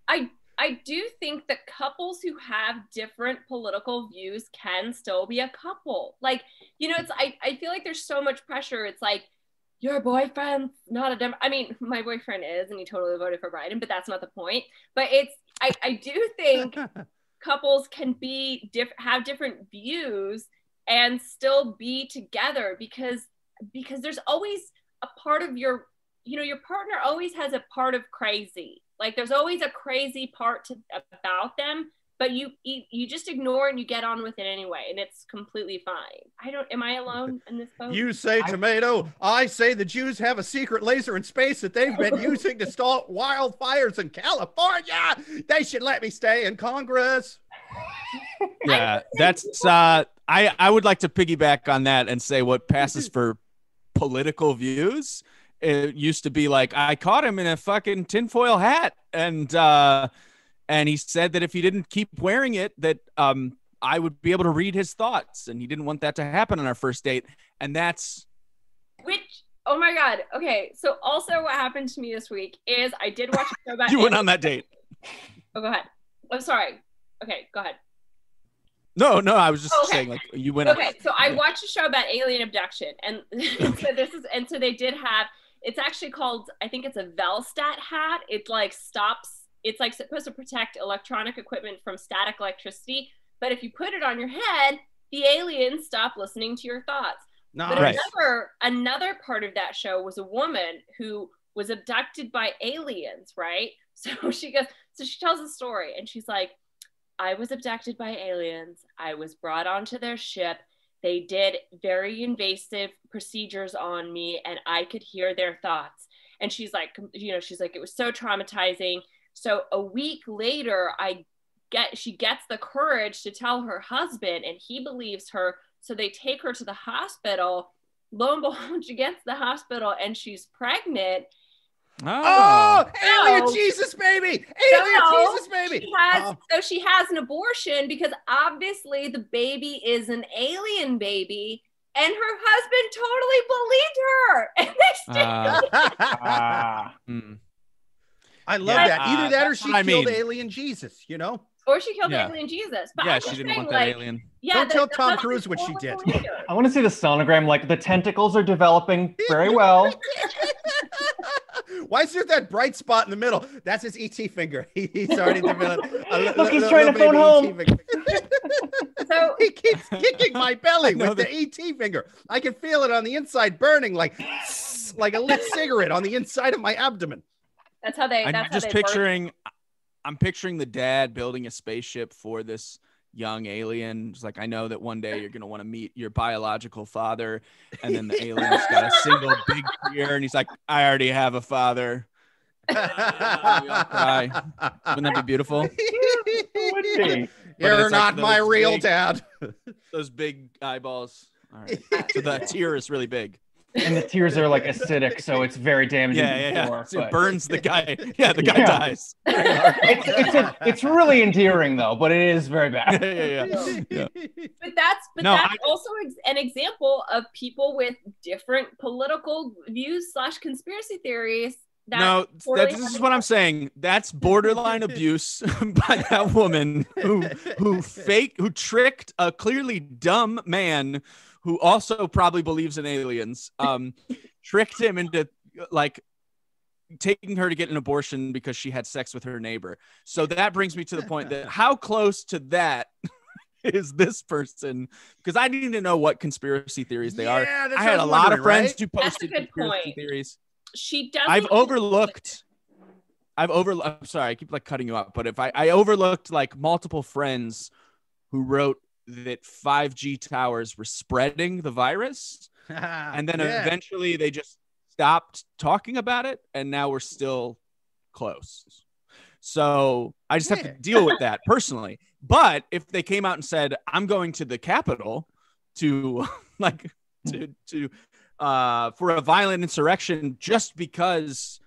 B: I I do think that couples who have different political views can still be a couple. Like you know, it's I I feel like there's so much pressure. It's like your boyfriend's not a dem. I mean, my boyfriend is, and he totally voted for Biden, but that's not the point. But it's I I do think couples can be diff- have different views and still be together because because there's always a part of your you know your partner always has a part of crazy like there's always a crazy part to, about them but you you you just ignore and you get on with it anyway and it's completely fine i don't am i alone in this boat
A: You say tomato. I say the Jews have a secret laser in space that they've been using to start wildfires in California. They should let me stay in Congress.
E: yeah, that's uh I I would like to piggyback on that and say what passes for political views. It used to be like I caught him in a fucking tinfoil hat. And uh and he said that if he didn't keep wearing it that um I would be able to read his thoughts. And he didn't want that to happen on our first date. And that's
B: which oh my god. Okay. So also what happened to me this week is i did watch a show about
E: you went on that date.
B: oh go ahead. I'm sorry. Okay go ahead.
E: No, no, I was just
B: okay.
E: saying like you went on
B: okay so i watched a show about alien abduction. And so this is and so they did have it's actually called i think it's a Velostat hat it like stops it's like supposed to protect electronic equipment from static electricity but if you put it on your head the aliens stop listening to your thoughts
A: No,
B: but another another part of that show was a woman who was abducted by aliens, right? So she goes, so she tells a story and she's like, I was abducted by aliens. I was brought onto their ship. They did very invasive procedures on me and I could hear their thoughts. and she's like you know she's like it was so traumatizing. So a week later i get she gets the courage to tell her husband and he believes her. So they take her to the hospital. Lo and behold she gets the hospital and she's pregnant
A: Oh, alien
B: No.
A: Jesus baby, alien
B: No.
A: Jesus baby.
B: she has
A: Oh.
B: so she has an abortion because obviously the baby is an alien baby and her husband totally believed her and they stayed
E: Uh, hmm.
A: I love
E: Yeah,
A: that. Either
E: uh,
A: that or she
E: what I
A: killed
E: mean.
A: alien Jesus. You know.
B: or she killed
E: Yeah.
B: alien jesus but
E: yeah,
B: I'm
E: she didn't
B: saying,
E: want that
B: like,
E: alien.
B: yeah
A: Don't
B: the-
A: tell
B: the
A: Tom
B: husband
A: Cruise what she did.
D: I want to see the sonogram. Like the tentacles are developing very well.
A: Why is there that bright spot in the middle? That's his ET finger. He, he's already developed. a li-
D: Look, he's
A: li-
D: trying to phone home.
B: So
A: he keeps kicking my belly
E: know
A: with the ET finger. I can feel it on the inside burning like like a lit cigarette on the inside of my abdomen.
B: that's how they
E: I'm just
B: how they birth-
E: picturing. I'm picturing the dad building a spaceship for this young alien. It's like I know that one day you're gonna want to meet your biological father, and then the alien's got a single big tear, and he's like, "I already have a father." we all cry. Wouldn't that be beautiful?
D: Would be.
A: You're
E: it's like
A: not my real
E: big-
A: dad.
E: Those big eyeballs. All right. So the tear is really big.
D: And the tears are like acidic, so it's very damaging.
E: Yeah, yeah, yeah.
D: before,
E: So it burns the guy. Yeah, the guy
D: Yeah.
E: dies.
D: It's, it's, a- it's really endearing though, but it is very bad.
E: yeah, yeah. Yeah.
B: but that's but
E: No,
B: that's
E: I-
B: also ex- an example of people with different political views slash conspiracy theories that
E: no, that, this is what I'm saying. That's borderline abuse by that woman who who fake who tricked a clearly dumb man who also probably believes in aliens. Um, tricked him into like taking her to get an abortion because she had sex with her neighbor. So that brings me to the point that how close to that is this person? Because I need to know what conspiracy theories they are.
A: Yeah, that's
E: I had a lot of friends
A: right?
E: who
B: That's a
E: posted
B: good
E: conspiracy
B: point.
E: theories.
B: she doesn't
E: I've overlooked. I've over. I'm sorry, I keep like cutting you up, but if I I overlooked like multiple friends who wrote that 5G towers were spreading the virus, and then
A: Yeah.
E: eventually they just stopped talking about it, and now we're still close. So I just have to deal with that personally. But if they came out and said, "I'm going to the Capitol to like to to uh, for a violent insurrection just because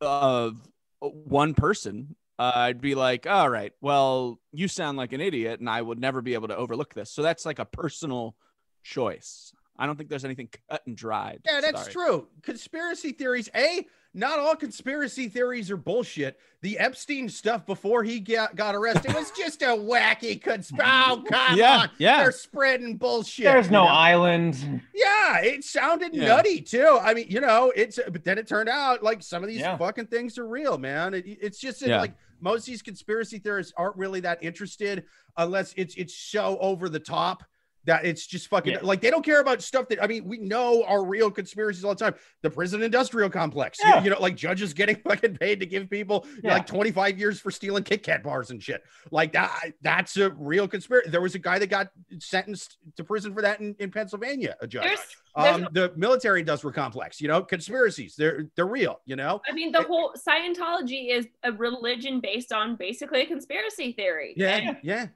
E: of one person," uh, I'd be like, "All right, well, you sound like an idiot, and I would never be able to overlook this." So that's like a personal choice. I don't think there's anything cut and dried.
A: Yeah, that's
E: Sorry.
A: true. Conspiracy theories. A, not all conspiracy theories are bullshit. The Epstein stuff before he got, got arrested was just a wacky conspiracy. Oh, come
E: Yeah,
A: on.
E: yeah.
A: They're spreading bullshit.
D: There's
A: you
D: no
A: know?
D: island.
A: Yeah, it sounded
E: Yeah.
A: nutty too. I mean, you know, it's but then it turned out like some of these
D: Yeah.
A: fucking things are real, man. It, it's just that,
E: Yeah.
A: like most of these conspiracy theorists aren't really that interested unless it's it's so over the top that it's just fucking
D: Yeah.
A: like they don't care about stuff that I mean, we know are real conspiracies all the time. The prison industrial complex, you-
D: Yeah.
A: you, know, like judges getting fucking paid to give people you know, like 25 years for stealing Kit Kat bars and shit. Like that, that's a real conspiracy. There was a guy that got sentenced to prison for that in, in Pennsylvania, a judge
B: there's, there's
A: um the military industrial complex you know conspiracies they're they're real you know
B: I mean, the whole Scientology is a religion based on basically a conspiracy theory.
A: yeah
B: And
A: yeah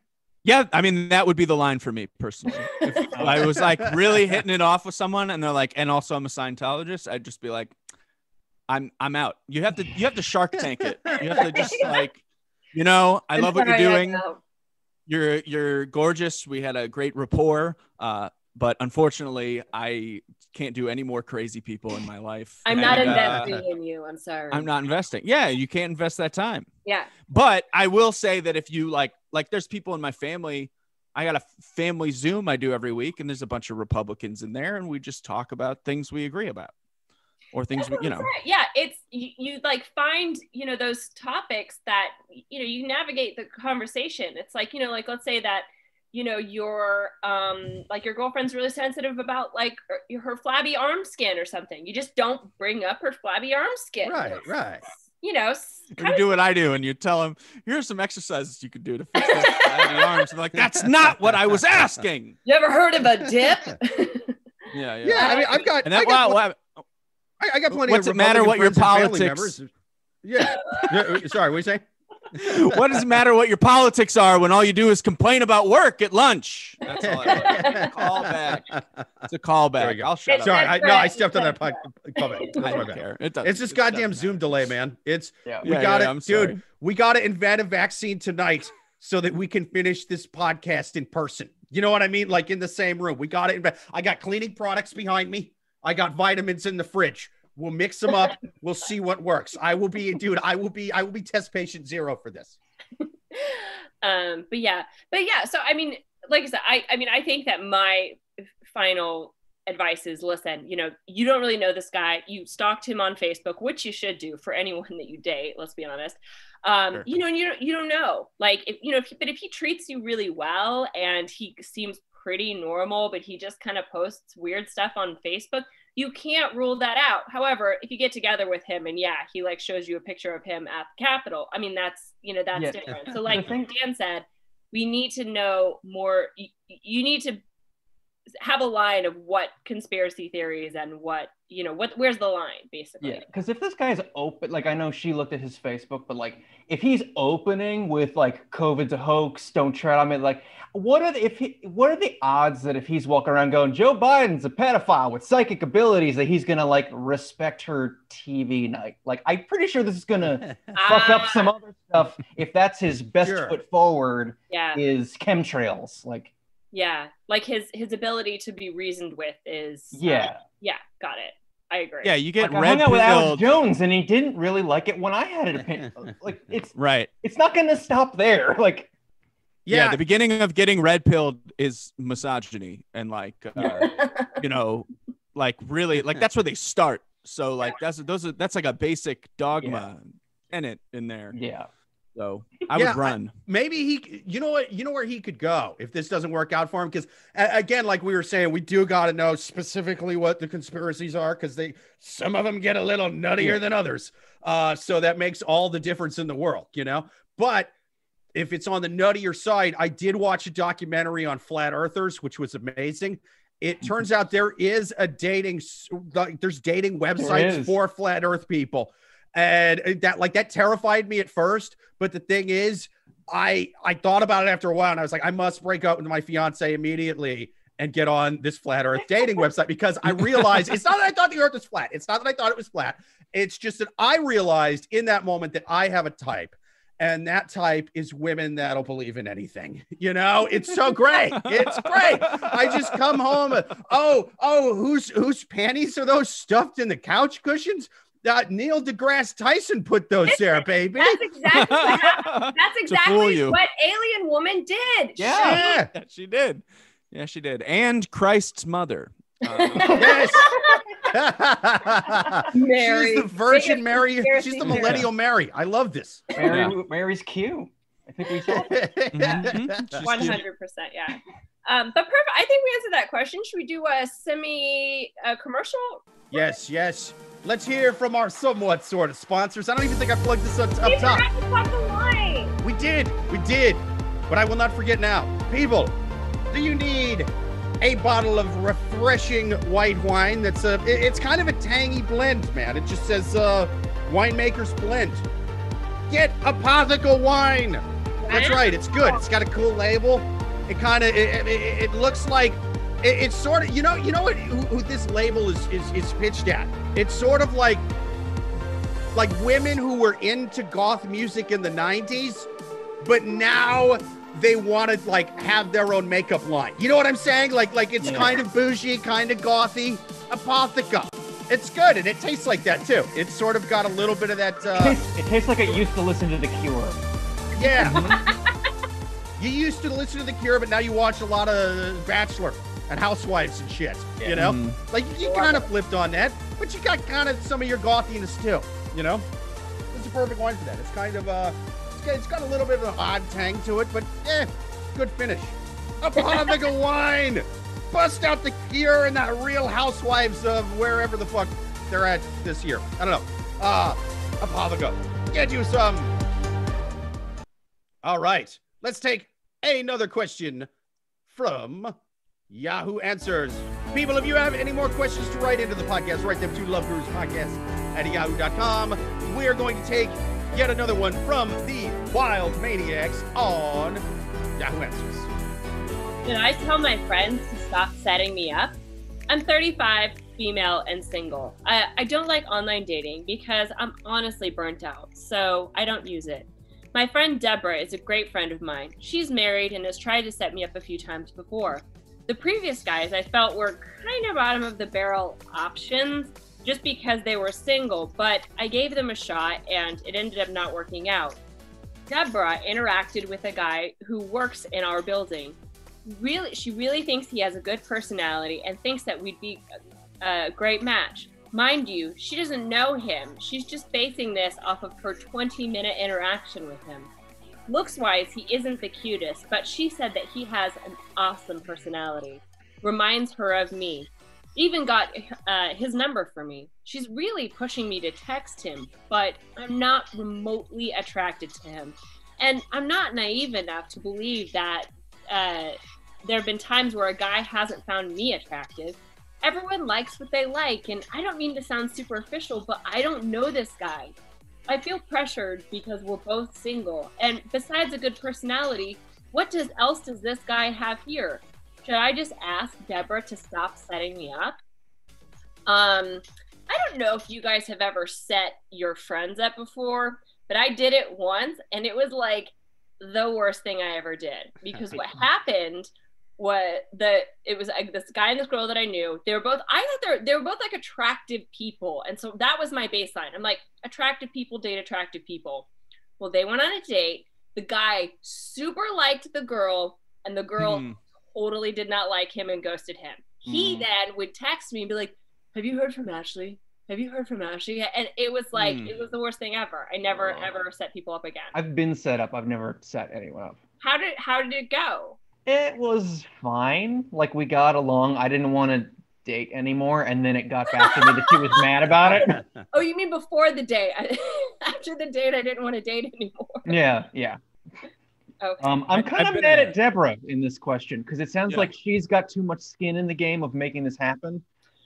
E: Yeah, I mean that would be the line for me personally. If I was like really hitting it off with someone, and they're like, "And also I'm a Scientologist," I'd just be like, "I'm I'm out." You have to you have to Shark Tank it. You have to just like, you know, I love what you're doing. You're you're gorgeous. We had a great rapport, uh, but unfortunately, I can't do any more crazy people in my life.
B: I'm not
E: And, uh,
B: investing in you. I'm sorry.
E: I'm not investing. Yeah, you can't invest that time.
B: Yeah.
E: But I will say that if you like, like, there's people in my family. I got a family Zoom I do every week, and there's a bunch of Republicans in there, and we just talk about things we agree about, or things
B: That's
E: we, you know.
B: saying. Yeah, it's you, you like find you know those topics that you know you navigate the conversation. It's like you know like let's say that you know your um like your girlfriend's really sensitive about like her, her flabby arm skin or something. You just don't bring up her flabby arm skin.
A: right right
B: You know,
E: Or
B: kind
E: you
B: of
E: do what I do, and you tell them, "Here's some exercises you could do to fix those flabby arms." And like, "That's not what I was asking."
B: You ever heard of a dip?
E: Yeah, yeah.
A: yeah i mean i've got
E: And
A: I
E: that
A: got
E: wow, wow,
A: I, I got plenty
E: What's
A: of
E: it matter what your
A: Republican friends and
E: politics-
A: members. Yeah. Yeah, Sorry, what you say?
E: what does it matter what your politics are when all you do is complain about work at lunch? That's all I want. call back. It's a callback.
A: There we go.
E: I'll shut up.
A: Sorry, I,
B: That's
A: no, I stepped on that pod. comment. That's
E: I
A: my
E: don't
A: bad.
E: care. It doesn't-
A: It's just
E: it
A: goddamn
E: doesn't
A: Zoom
E: matter.
A: delay, man. It's
D: Yeah.
A: we
E: Yeah,
A: got
E: yeah,
A: it,
E: I'm
A: dude.
E: sorry.
A: We got to invent a vaccine tonight so that we can finish this podcast in person. You know what I mean? Like in the same room. We got it. I got cleaning products behind me. I got vitamins in the fridge. We'll mix them up. we'll see what works. I will be, dude. I will be. I will be test patient zero for this.
B: um but yeah but yeah so i mean like i said i i mean i think that my final advice is listen you know you don't really know this guy you stalked him on facebook which you should do for anyone that you date let's be honest um
E: Sure.
B: you know and you don't you don't know like if you know if he, but if he treats you really well and he seems pretty normal but he just kind of posts weird stuff on facebook you can't rule that out. However if you get together with him and yeah he like shows you a picture of him at the capitol i mean that's you know that's
D: Yeah.
B: different. So like dan said we need to know more you need to have a line of what conspiracy theories and what you know what where's the line basically
D: Yeah, because if this guy's open, like I know she looked at his Facebook, but like if he's opening with like COVID's a hoax, don't tread on me, like what are the, if he, what are the odds that if he's walking around going Joe Biden's a pedophile with psychic abilities that he's gonna like respect her TV night? Like I'm pretty sure this is gonna fuck up
B: Ah,
D: some other stuff if that's his best
A: Sure.
D: foot forward
B: yeah
D: is chemtrails. Like
B: yeah like his his ability to be reasoned with is uh,
D: yeah,
B: yeah got it i agree
E: Yeah, you get
D: like I hung out with Alex. Jones and he didn't really like it when I had an opinion. like it's
E: Right.
D: it's not gonna stop there. Like
E: Yeah. The beginning of getting red pilled is misogyny and like, uh, you know, like really, like that's where they start. So like that's those are that's like a basic dogma in it in there.
D: yeah.
E: So I
A: Yeah,
E: would run.
A: maybe he you know what you know where he could go if this doesn't work out for him because again like we were saying we do got to know specifically what the conspiracies are because they some of them get a little nuttier
D: Yeah.
A: than others. Uh so that makes all the difference in the world you know? But if it's on the nuttier side i did watch a documentary on flat earthers which was amazing. It turns out there is a dating like there's dating websites for flat earth people and uh, that like that terrified me at first but the thing is i i thought about it after a while and i was like i must break up with my fiance immediately and get on this flat earth dating website because i realized it's not that i thought the earth was flat it's not that i thought it was flat it's just that i realized in that moment that i have a type and that type is women that'll believe in anything you know it's so great it's great I just come home. Oh, oh, whose whose panties are those stuffed in the couch cushions? Uh, Neil deGrasse Tyson put those there, baby.
B: that's exactly what happened. that's exactly what alien woman did
D: Yeah.
A: Yeah.
E: she did. Yeah, she did. And Christ's mother. Uh,
A: Yes.
B: Mary.
A: She's the Virgin
B: Biggest
A: Mary. She's the millennial Mary. I love this.
D: Mary,
E: Yeah.
D: Mary's cute. I think we saw.
E: Mhm. She's
B: One
E: cute.
B: hundred percent, yeah. Um, but perfect. I think we answered that question. Should we do a semi uh, commercial?
A: yes, yes. Let's hear from our somewhat sort of sponsors. I don't even think I plugged this up, up top.
B: to plug the line.
A: We did. We did. But I will not forget now. People, do you need a bottle of refreshing white wine that's a it- it's kind of a tangy blend, man. It just says uh winemaker's blend. Get Apothecal wine. That's right. It's good. It's got a cool label. It kind of it, it, it looks like it, it's sort of you know you know what who, who this label is, is is pitched at. It's sort of like like women who were into goth music in the 90s, but now they want to like have their own makeup line. You know what I'm saying? Like like it's
D: Yeah.
A: kind of bougie, kind of gothy. Apotheca. It's good and it tastes like that too. It's sort of got a little bit of that
D: It
A: uh
D: tastes, it tastes like it used to listen to The Cure.
A: yeah. you used to listen to The Cure, but now you watch a lot of Bachelor and Housewives and shit. You know,
E: Mhm.
A: like you kind of flipped on that, but you got kind of some of your gothiness too. You know, it's a perfect wine for that. It's kind of uh, it's got, it's got a little bit of an odd tang to it, but eh, good finish. Apotheca wine. Bust out the Cure and that Real Housewives of wherever the fuck they're at this year. I don't know. Uh, Apotheca. Get you some. All right, let's take another question from Yahoo Answers. People, if you have any more questions to write into the podcast, write them to Love Gurus Podcast at yahoo.com. We are going to take yet another one from the Wild Maniacs on Yahoo Answers.
B: Did I tell my friends to stop setting me up? I'm 35, female, and single. I, I don't like online dating because I'm honestly burnt out, so I don't use it. My friend Deborah is a great friend of mine. She's married and has tried to set me up a few times before. The previous guys I felt were kind of bottom of the barrel options just because they were single, but I gave them a shot and it ended up not working out. Deborah interacted with a guy who works in our building. Really, she really thinks he has a good personality and thinks that we'd be a, great match. Mind you, she doesn't know him. She's just basing this off of her 20 minute interaction with him. Looks wise, he isn't the cutest, but she said that he has an awesome personality. Reminds her of me. Even got uh, his number for me. She's really pushing me to text him, but I'm not remotely attracted to him. And I'm not naive enough to believe that uh, there have been times where a guy hasn't found me attractive. Everyone likes what they like, and I don't mean to sound superficial, but I don't know this guy. I feel pressured because we're both single, and besides a good personality, what does else does this guy have here? Should I just ask Deborah to stop setting me up? Um, I don't know if you guys have ever set your friends up before, but I did it once, and it was like the worst thing I ever did because what happened was that it was like this guy and this girl that I knew. They were both I thought they're they were both like attractive people, and so that was my baseline. I'm like attractive people date attractive people. Well, they went on a date. The guy super liked the girl, and the girl
E: Hmm.
B: totally did not like him and ghosted him. He
E: Hmm.
B: then would text me and be like, "Have you heard from Ashley? Have you heard from Ashley?" And it was like
E: Hmm.
B: it was the worst thing ever. I never
E: Oh.
B: ever set people up again.
D: I've been set up. I've never set anyone up.
B: How did how did it go?
D: It was fine. Like we got along. I didn't want to date anymore, and then it got back to me that she was mad about it.
B: Oh, you mean before the date? After the date, I didn't want to date anymore.
D: Yeah, yeah.
B: Okay.
D: Um, I'm kind
E: I've
D: of mad
E: there.
D: at Deborah in this question because it sounds
E: Yeah.
D: like she's got too much skin in the game of making this happen,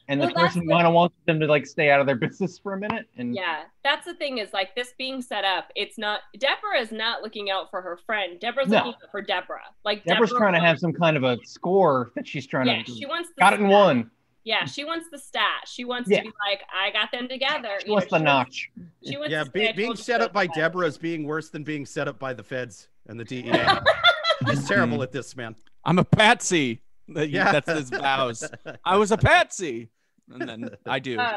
D: and the
B: Well, that's
D: person
B: the-
D: kind of wants them to like stay out of their business for a minute. And
B: yeah, that's the thing is like this being set up. It's not Deborah is not looking out for her friend. Deborah's
D: No.
B: looking out for Deborah. Like
D: Deborah's
B: Deborah
D: trying to have some kind of a score that she's trying
B: Yeah,
D: to.
B: she wants the
D: got it in one.
B: Yeah, she wants the stat. She wants
D: Yeah.
B: to be like, I got them together.
D: She
B: You
D: wants
B: know,
D: the notch.
B: She wants
A: Yeah, be, being set up by. Deborah is being worse than being set up by the feds and the DEA. He's mm-hmm. terrible at this, man.
E: I'm a patsy.
A: Yeah.
E: That's his vows. I was a patsy. And then I do.
B: Um,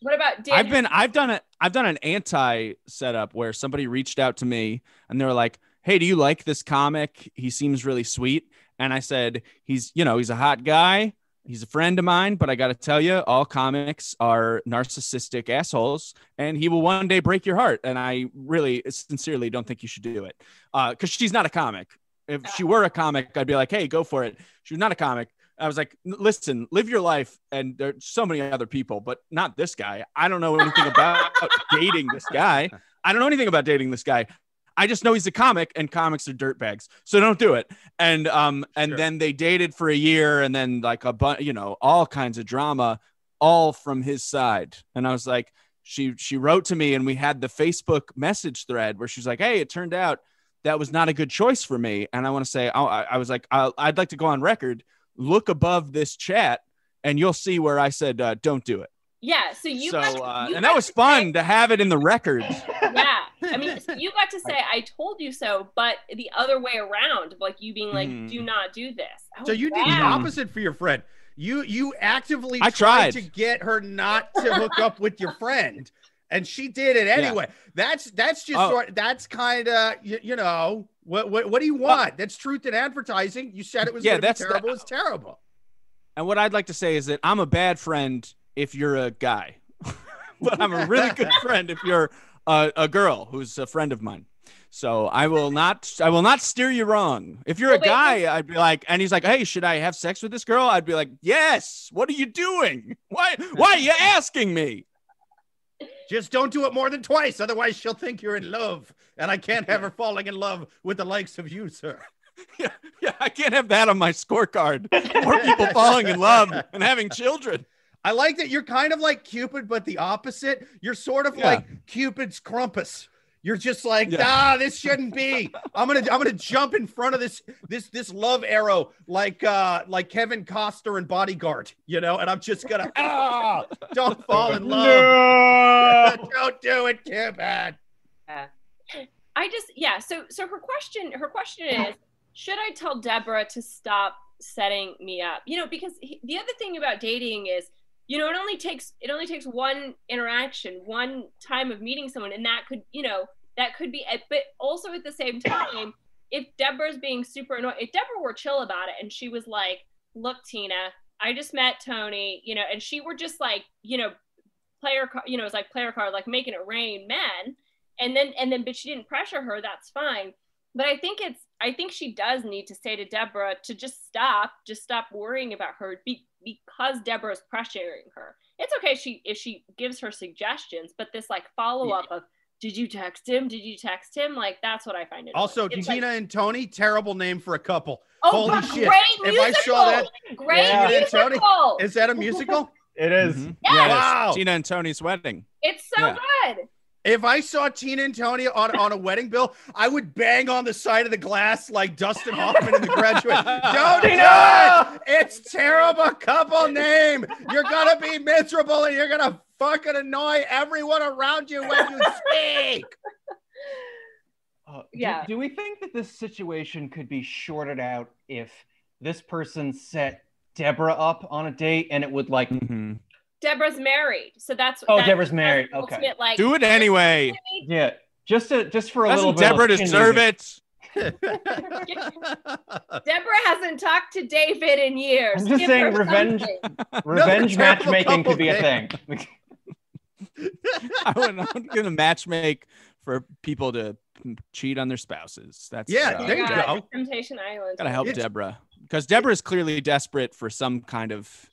B: what about Dan?
E: I've been I've done it I've done an anti setup where somebody reached out to me and they were like, "Hey, do you like this comic? He seems really sweet." And I said, "He's, you know, he's a hot guy. He's a friend of mine, but I got to tell you, all comics are narcissistic assholes and he will one day break your heart." And I really sincerely don't think you should do it. Uh cuz she's not a comic. If she were a comic, I'd be like, "Hey, go for it." She was not a comic. I was like, listen, live your life. And there's so many other people, but not this guy. I don't know anything about dating this guy. I don't know anything about dating this guy. I just know he's a comic and comics are dirtbags. So don't do it. And um and
A: Sure.
E: then they dated for a year and then like a bunch, you know, all kinds of drama, all from his side. And I was like, she she wrote to me and we had the Facebook message thread where she's like, hey, it turned out that was not a good choice for me. And I want to say, I, I was like, I'll, I'd like to go on record, look above this chat, and you'll see where I said, uh, don't do it.
B: yeah, so you
E: so,
B: got to-
E: uh,
B: you
E: and
B: got
E: that was
B: to
E: fun to have it in the record.
B: Yeah, I mean, so you got to say, "I told you so," but the other way around, like you being like,
E: Mhm.
B: "Do not do this." I
A: So
B: was
A: you did the opposite for your friend. You you actively
E: I
A: tried,
E: tried.
A: to get her not to hook up with your friend, and she did it anyway. That's that's just
E: Oh.
A: sort. That's kind of you, you know what what what do you want? that's truth in advertising. You said it was
E: Yeah,
A: gonna be
E: that's the-
A: terrible. it's terrible.
E: And what I'd like to say is that I'm a bad friend if you're a guy, but I'm a really good friend if you're a, a girl who's a friend of mine. So I will not, I will not steer you wrong. If you're
B: Well,
E: a
B: wait,
E: guy, I'd be like, and he's like, "Hey, should I have sex with this girl?" I'd be like, "Yes." What are you doing? Why? Why are you asking me?
A: Just don't do it more than twice, otherwise she'll think you're in love, and I can't have her falling in love with the likes of you, sir.
E: yeah, yeah, I can't have that on my scorecard. More people falling in love and having children.
A: I like that you're kind of like Cupid, but the opposite. You're sort of
E: Yeah.
A: like Cupid's Krampus. You're just like,
E: Yeah.
A: ah, this shouldn't be. I'm gonna, I'm gonna jump in front of this, this, this love arrow, like, uh, like Kevin Costner and Bodyguard, you know. And I'm just gonna, ah, don't fall in love. No! don't do it, Cupid.
B: I just yeah. So so her question her question is should I tell Deborah to stop setting me up? You know because he, the other thing about dating is you know it only takes it only takes one interaction one time of meeting someone and that could you know that could be it but also at the same time if Deborah's being super annoying if Deborah were chill about it and she was like look Tina I just met Tony you know and she were just like you know player card you know it's like player card like making it rain men and then and then but she didn't pressure her that's fine. But i think it's i think she does need to say to deborah to just stop just stop worrying about her be, because deborah's pressuring her. It's okay if she if she gives her suggestions but this like follow-up of did you text him did you text him like that's what i find it
A: Also, Tina and Tony, terrible name for a couple.
B: oh
A: holy
B: but
A: shit.
B: great
A: If I saw that-
B: great
D: Yeah.
A: Tina Tony?
B: musical
A: Is that a musical?
D: It is.
E: Mhm.
B: Yes!
E: Yeah, it is.
A: Wow.
E: Tina and Tony's wedding.
B: it's so
E: Yeah.
B: good
A: If I saw Tina and Tony on, on a wedding bill, I would bang on the side of the glass like Dustin Hoffman in The Graduate. Don't do it! It's terrible couple name. You're gonna be miserable and you're gonna fucking annoy everyone around you when you speak.
D: Uh,
B: Yeah.
D: Do, we think that this situation could be shorted out if this person set Deborah up on a date and it would like
E: Mhm.
B: Deborah's married so that's
D: Oh,
B: that's-
D: Deborah's married.
B: the
D: Okay.
B: ultimate, like
E: Do it anyway.
D: yeah, just to just for a little
E: Doesn't
D: bit.
E: Deborah
D: of
E: deserve it?
B: Deborah hasn't talked to David in years.
D: I'm just
B: Give
D: saying revenge-
B: something.
D: Revenge
A: terrible
D: matchmaking could be a thing.
E: I would, I'm gonna matchmake for people to cheat on their spouses. That's
A: Yeah,
E: uh,
A: there you go.
B: Temptation Island.
E: Gotta help
A: It's-
E: Deborah because Deborah is clearly desperate for some kind of,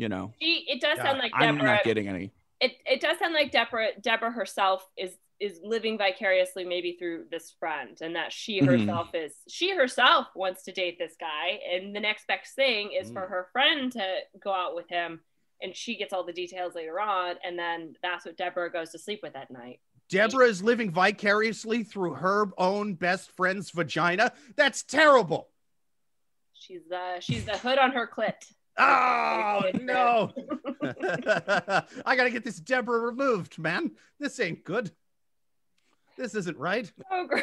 E: you know.
B: She, it does
A: God,
B: sound like
E: I'm not getting any.
B: it, it does sound like Deborah Deborah herself is is living vicariously maybe through this friend and that she
E: Mhm.
B: herself is she herself wants to date this guy and the next best thing is for her friend to go out with him and she gets all the details later on and then that's what Deborah goes to sleep with at night.
A: Deborah is living vicariously through her own best friend's vagina. That's terrible.
B: She's the she's the hood on her clit.
A: Oh no! I gotta get this Deborah removed, man. This ain't good. This isn't right.
B: Oh, gross.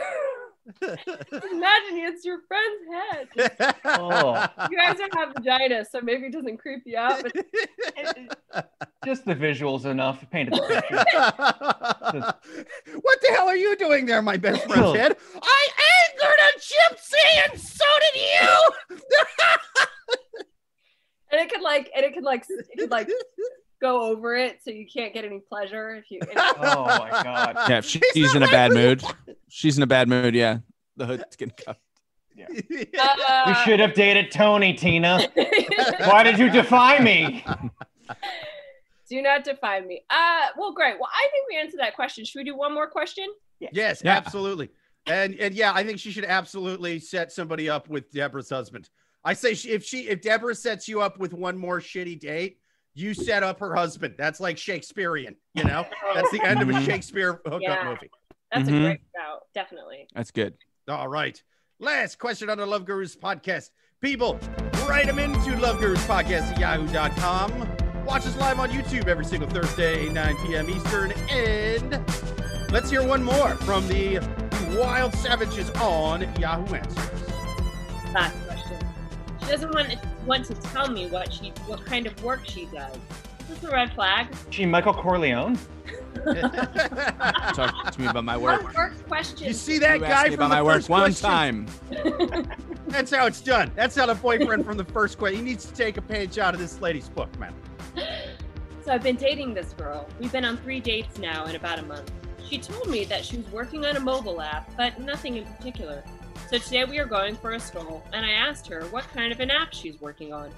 B: Imagine it's your friend's head.
D: Oh.
B: You guys don't have vagina, so maybe it doesn't creep you out. But
D: just the visuals enough painted the picture.
A: what the hell are you doing there, my best friend's head? I angered a gypsy, and so did you.
B: And it could like, and it could like, it could like go over it, so you can't get any pleasure if you.
D: Oh my god.
E: Yeah, she-
A: He's
E: she's in a bad mood. She's in a bad mood. Yeah, the hood's getting cut.
B: Uh,
D: You should have dated Tony, Tina. Why did you defy me?
B: Do not defy me. Uh, well, great. Well, I think we answered that question. Should we do one more question?
A: Yes,
E: Yeah.
A: absolutely. And and yeah, I think she should absolutely set somebody up with Deborah's husband. I say she, if she if Deborah sets you up with one more shitty date, you set up her husband. That's like Shakespearean, you know. That's the end of a
E: Mhm.
A: Shakespeare hookup
B: Yeah.
A: movie.
B: That's
E: Mhm.
B: a great route, definitely.
E: That's good.
A: All right. Last question on the Love Gurus podcast. People, write them into Love Gurus podcast at yahoo.com. Watch us live on YouTube every single Thursday, 9 p.m. Eastern. And let's hear one more from the Wild Savages on Yahoo Answers.
B: Last question. She doesn't want want to tell me what she what kind of work she does. Is this a red flag?
D: She Michael Corleone.
E: Talk to me about my
B: One
E: work.
B: work question.
A: you see that
E: You
A: guy
E: asked
A: from
E: about
A: the
E: my work
A: first
E: one
A: question?
E: time.
A: That's how it's done. That's how the boyfriend from the first question. He needs to take a page out of this lady's book, man.
B: So I've been dating this girl. We've been on three dates now in about a month. She told me that she was working on a mobile app, but nothing in particular. So today we are going for a stroll, and I asked her what kind of an app she's working on.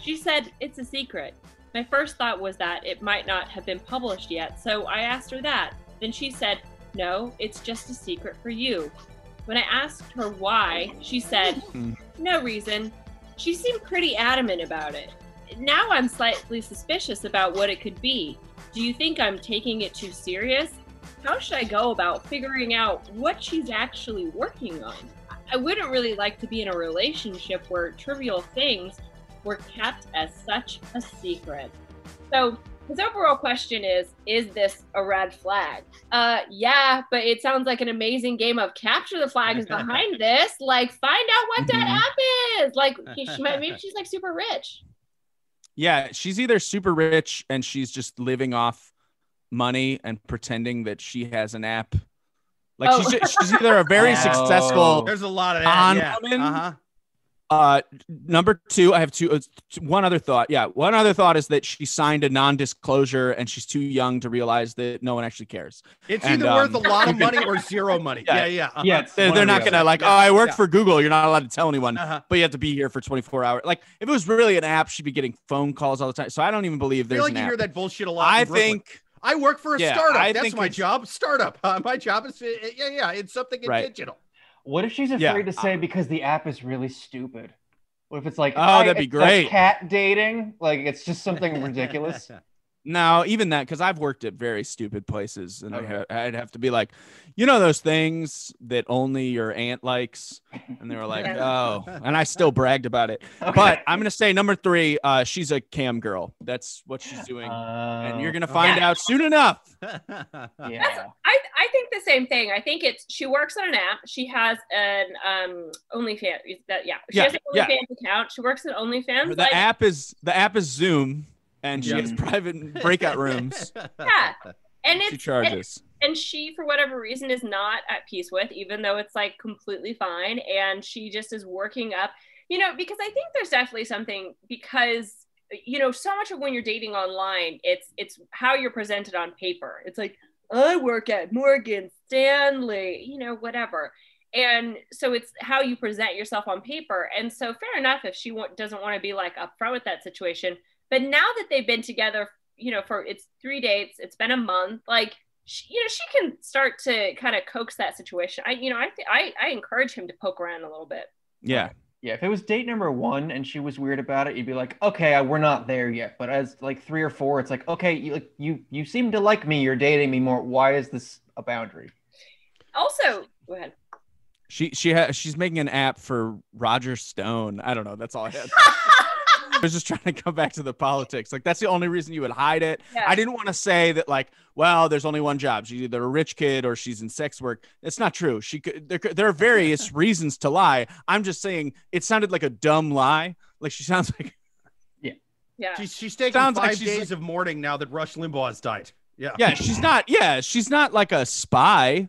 B: She said it's a secret. My first thought was that it might not have been published yet, so I asked her that. Then she said, No, it's just a secret for you. When I asked her why, she said,
E: Hmm.
B: no reason. She seemed pretty adamant about it. Now I'm slightly suspicious about what it could be. Do you think I'm taking it too serious? How should I go about figuring out what she's actually working on? I wouldn't really like to be in a relationship where trivial things were kept as such a secret. So his overall question is Is this a red flag? Uh, yeah, but it sounds like an amazing game of capture the flag is behind this. Like, find out what that
D: Mhm.
B: app is. Like, she might, maybe she's like super rich.
E: Yeah, she's either super rich and she's just living off money and pretending that she has an app. Like
B: Oh.
E: she's she's either a very
D: Oh.
E: successful
A: There's a lot of that. Yeah.
E: woman?
A: Uh-huh.
E: uh number 2, I have two uh, one other thought. Yeah, one other thought is that she signed a non-disclosure and she's too young to realize that no one actually cares.
A: It's
E: And,
A: either worth a
E: um,
A: lot of money or zero money.
E: Yeah.
A: Yeah, yeah. uh-huh.
D: Yeah,
E: They're, they're not going to like, "Oh, I work
A: yeah.
E: for Google. You're not allowed to tell anyone."
A: Uh-huh.
E: But you have to be here for 24 hours. Like if it was really an app, she'd be getting phone calls all the time. So I don't even believe
A: I
E: there's
A: feel like
E: an
A: you
E: app.
A: hear that bullshit a lot.
E: I
A: in Brooklyn.
E: think
A: I work for a
E: Yeah,
A: startup.
E: I
A: That's my job. Startup. Uh, my job is uh, yeah, yeah. It's something in
E: Right.
A: digital.
D: What if she's afraid
E: Yeah.
D: to say because the app is really stupid? What if it's like,
E: Oh,
D: "Hi,
E: that'd be
D: it's like
E: great."
D: cat dating, like it's just something ridiculous.
E: No, even that, because I've worked at very stupid places, and I
D: Okay.
E: ha- I'd have to be like, you know, those things that only your aunt likes, and they were like,
B: Yeah.
E: oh, and I still bragged about it.
D: Okay.
E: But I'm gonna say number three, uh, she's a cam girl. That's what she's doing, and you're
D: Uh,
E: gonna find out soon enough.
D: yeah.
B: I, I think the same thing. I think it's she works on an app. She has an um OnlyFans. That yeah, she
E: Yeah,
B: has an
E: yeah.
B: OnlyFans account. She works at OnlyFans.
E: The
B: like,
E: app is the app is Zoom, and she
A: Yeah.
E: has private breakout rooms.
B: Yeah. and
E: She
B: it's and,
E: charges.
B: and she for whatever reason is not at peace with, even though it's like completely fine. And she just is working up, you know, because I think there's definitely something because you know so much of when you're dating online, it's it's how you're presented on paper. It's like I work at Morgan Stanley, you know, whatever. And so it's how you present yourself on paper. And so fair enough if she wa- doesn't want to be like upfront with that situation. But now that they've been together, you know, for it's three dates, it's been a month, like she, you know, she can start to kind of coax that situation. I, you know, I, th- I, I encourage him to poke around a little bit.
E: Yeah,
D: Yeah, if it was date number one and she was weird about it, you'd be like, okay, I- we're not there yet. But as like three or four, it's like, okay, you like you you seem to like me. You're dating me more. Why is this a boundary?
B: Also, go ahead.
E: she she ha- she's making an app for Roger Stone. I don't know. That's all I had. I was just trying to come back to the politics. Like that's the only reason you would hide it.
B: Yeah.
E: I didn't want to say that like, well, there's only one job. She's either a rich kid or she's in sex work. It's not true. She could there, there are various reasons to lie. I'm just saying it sounded like a dumb lie. Like she sounds like
B: yeah.
A: She's, she's taking
E: Sounds
A: five
E: like she's
A: days of mourning now that Rush Limbaugh has died. Yeah.
E: yeah, she's not yeah, she's not like a spy.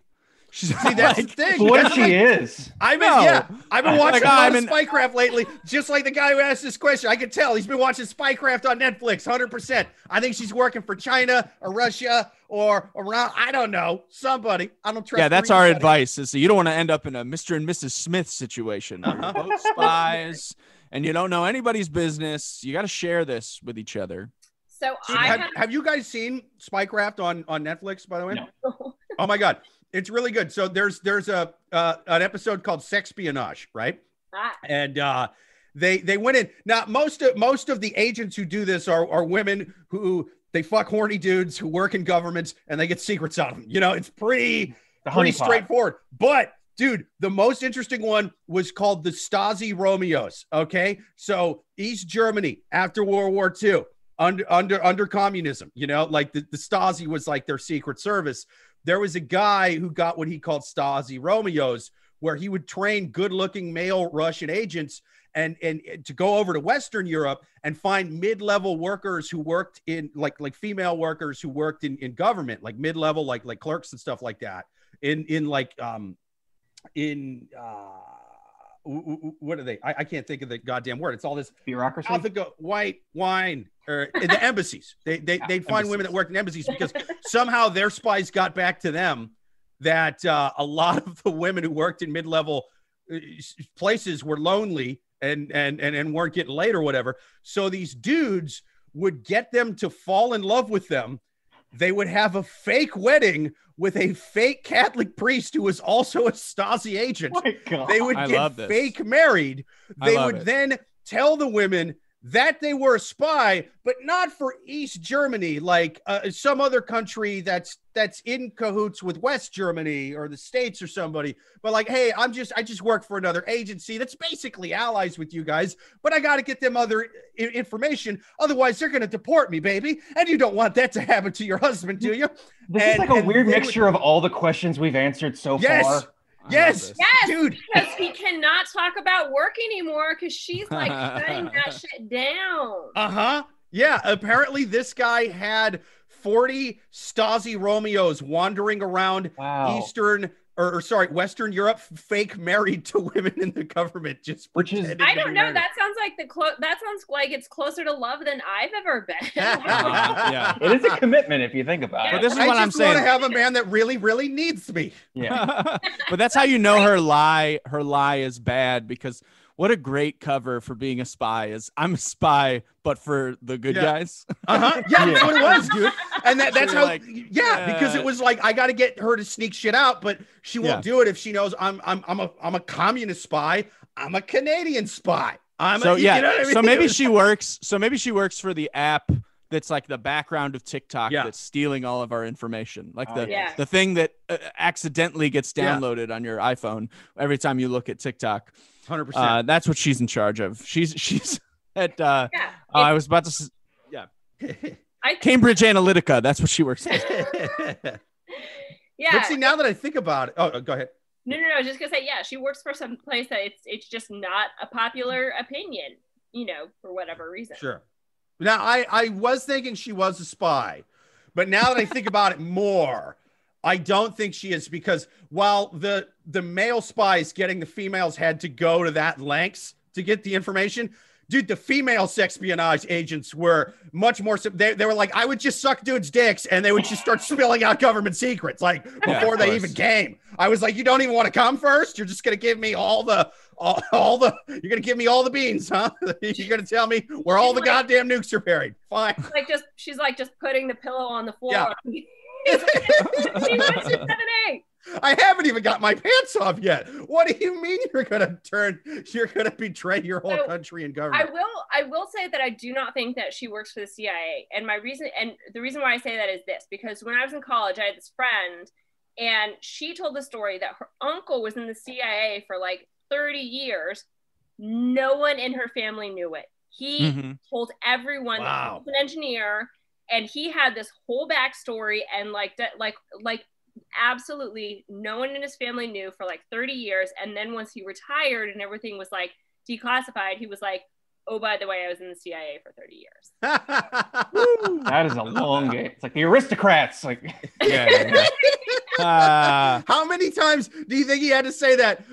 E: She's
A: See, that's the thing.
D: So what
A: That's
D: she
A: like-
D: is?
A: I've been,
E: No.
A: yeah, I've been watching
E: Like,
A: a lot
E: I'm
A: of
E: in-
A: Spycraft lately. Just like the guy who asked this question, I could tell he's been watching Spycraft on Netflix, hundred percent. I think she's working for China or Russia or around. I don't know somebody. I don't trust.
E: yeah, that's
A: the
E: our advice. Is that you don't want to end up in a Mr. and Mrs. Smith situation. Where
A: Uh-huh.
E: both spies and you don't know anybody's business. You got to share this with each other.
B: So
A: Dude,
B: I
A: have,
B: have,
A: have you guys seen Spycraft on on Netflix? By the way,
D: No.
A: oh my god, it's really good. So there's there's a uh, an episode called Sexpionage, right?
B: Ah,
A: and uh they they went in. Now most of most of the agents who do this are are women who they fuck horny dudes who work in governments and they get secrets out of them. You know it's pretty pretty
D: honeypot.
A: straightforward. But dude the most interesting one was called the stasi romeos okay? So east germany after world war ii under under under communism you know? Like the, the stasi was like their secret service there was a guy who got what he called stasi romeos where he would train good-looking male Russian agents and and to go over to Western Europe and find mid-level workers who worked in like like female workers who worked in in government, like mid-level, like like clerks and stuff like that. In in like um in uh what are they? I, I can't think of the goddamn word. It's all this
D: Bureaucracy.
A: Alpha white wine or in the embassies. They they they'd find women that worked in embassies because somehow their spies got back to them that uh, a lot of the women who worked in mid-level uh, places were lonely and and and and weren't getting laid or whatever. So these dudes would get them to fall in love with them they would have a fake wedding with a fake Catholic priest who was also a Stasi agent.
D: Oh my God.
A: They would
E: I
A: get
E: love this.
A: fake married.
E: I
A: They
E: love
A: would
E: it.
A: then tell the women that they were a spy, but not for East Germany, like uh, some other country that's that's in cahoots with West Germany or the States or somebody. But like, hey, I'm just I just work for another agency that's basically allies with you guys, but I got to get them other I- information. Otherwise, they're going to deport me, baby. And you don't want that to happen to your husband, do you?
D: This
A: And-
D: is like a weird
A: they would-
D: mixture of all the questions we've answered so
A: Yes.
D: far.
E: I love
A: Yes.
B: Yes.
A: dude.
B: because he cannot talk about work anymore because she's like shutting that shit down.
A: Uh huh. Yeah. Apparently, this guy had 40 Stasi Romeos wandering around
D: Wow.
A: Eastern or, or sorry, Western Europe, fake married to women in the government. Just
D: Which is-
A: pretending
B: I don't know.
A: married.
B: That sounds like the clo- that sounds like it's closer to love than I've ever been.
E: Uh, yeah.
D: It is a commitment if you think about
E: But
D: it.
E: this is
A: I
E: what I'm
A: just want to have a man that really, really needs me.
D: Yeah.
E: but that's how you know her lie her lie is bad because what a great cover for being a spy is i'm a spy but for the good
A: Yeah.
E: guys
A: Uh huh. Yeah, that's
D: Yeah.
A: what it was, dude. And that, that's how.
E: like,
A: yeah, because it
E: uh,
A: was like I got to get her to sneak shit out, but she won't
E: Yeah.
A: do it if she knows I'm I'm I'm a I'm a communist spy. I'm a Canadian spy. I'm
E: so
A: a, you
E: yeah
A: know what I mean?
E: so maybe she works so maybe she works for the app that's like the background of tiktok
A: Yeah.
E: that's stealing all of our information like
D: Oh,
E: the
B: yeah.
E: the thing that uh, accidentally gets
A: Yeah.
E: downloaded on your iphone every time you look at tiktok
A: hundred
E: uh,
A: percent.
E: that's what she's in charge of she's she's at uh
B: yeah.
E: oh, i was about to Yeah.
B: I,
E: cambridge analytica that's what she works for
B: yeah.
A: But see, now that I think about it, oh, go ahead.
B: No, no, no. I was just gonna say, yeah, she works for some place that it's it's just not a popular opinion, you know, for whatever reason.
A: Sure. Now, I I was thinking she was a spy, but now that I think about it more, I don't think she is because while the the male spies getting the females had to go to that lengths to get the information. Dude, the female sex espionage agents were much more. They, they were like, I would just suck dudes' dicks, and they would just start spilling out government secrets, like before
E: of
A: they even came. I was like, you don't even want to come first. You're just gonna give me all the, all, all the. You're gonna give me all the beans, huh? you're gonna tell me where all the
B: like-
A: goddamn nukes are buried. Fine.
B: Like just she's like just putting the pillow on the floor.
A: Yeah.
B: He's like, "She wants to set an egg."
A: I haven't even got my pants off yet. What do you mean you're gonna turn? You're gonna betray your whole
B: So,
A: country and government?
B: I will I will say that I do not think that she works for the CIA. And my reason and the reason why I say that is this because when I was in college, I had this friend and she told the story that her uncle was in the CIA for like 30 years. No one in her family knew it. He
E: Mhm.
B: told everyone that
A: Wow.
B: he was an engineer and he had this whole backstory and like that like like absolutely no one in his family knew for like 30 years and then once he retired and everything was like declassified he was like oh by the way i was in the cia for 30 years
D: That is a long game. It's like the aristocrats. Like
E: yeah, yeah, yeah. Uh,
A: How many times do you think he had to say that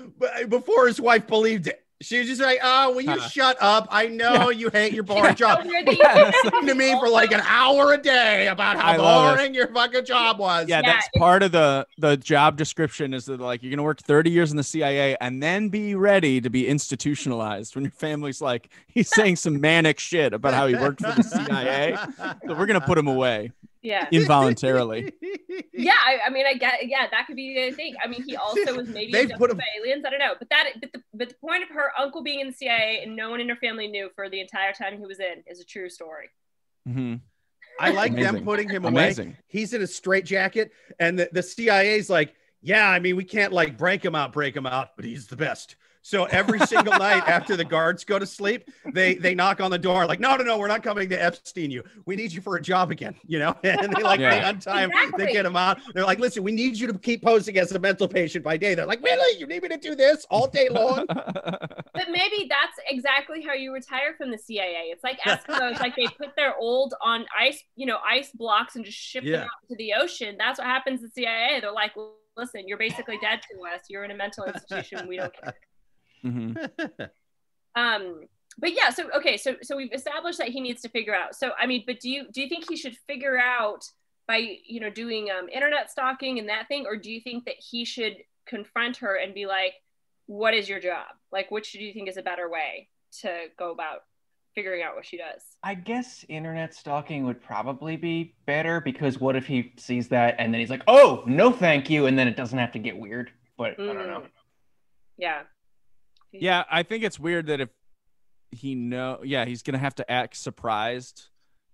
A: before his wife believed it? She was just like, "Oh, will you
E: Uh,
A: shut up? I know you hate your boring
B: So
A: job."
B: we're
A: Talking to me for like an hour a day about how
E: I love it.
A: boring your fucking job was.
E: yeah,
B: Yeah,
E: that's part of the the job description is that like you're gonna work 30 years in the CIA and then be ready to be institutionalized when your family's like he's saying some manic shit about how he worked for the CIA. So we're gonna put him away
B: yeah
E: involuntarily.
B: yeah I, I mean i get yeah that could be the thing i mean he also was maybe
A: They've put him-
B: by aliens i don't know but that but the, but the point of her uncle being in the cia and no one in her family knew for the entire time he was in is a true story
E: mm-hmm.
A: I like them putting him away.
E: Amazing.
A: He's in a straitjacket, and the, the CIA's like, yeah, I mean, we can't like break him out, break him out, but he's the best. So every single night after the guards go to sleep, they they knock on the door like, no, no, no, we're not coming to Epstein you. We need you for a job again, you know. And they like
E: Yeah.
A: they untie him,
B: Exactly.
A: they get him out. They're like, listen, we need you to keep posing as a mental patient by day. They're like, really? You need me to do this all day long?
B: But maybe that's exactly how you retire from the CIA. It's like Eskimos, like they put their old on ice, you know, ice blocks and just ship
A: Yeah.
B: them out to the ocean. That's what happens to CIA. They're like, listen, you're basically dead to us. You're in a mental institution. We don't care.
E: Mhm.
B: Um, but yeah, so okay, so so we've established that he needs to figure out. So I mean, but do you do you think he should figure out by you know doing um, internet stalking and that thing, or do you think that he should confront her and be like, "What is your job? Like, which do you think is a better way to go about figuring out what she does.
D: I guess internet stalking would probably be better because what if he sees that and then he's like, "Oh, no, thank you," and then it doesn't have to get weird. But I don't know.
B: Mm. Yeah.
E: Yeah, I think it's weird that if he know, yeah, he's gonna have to act surprised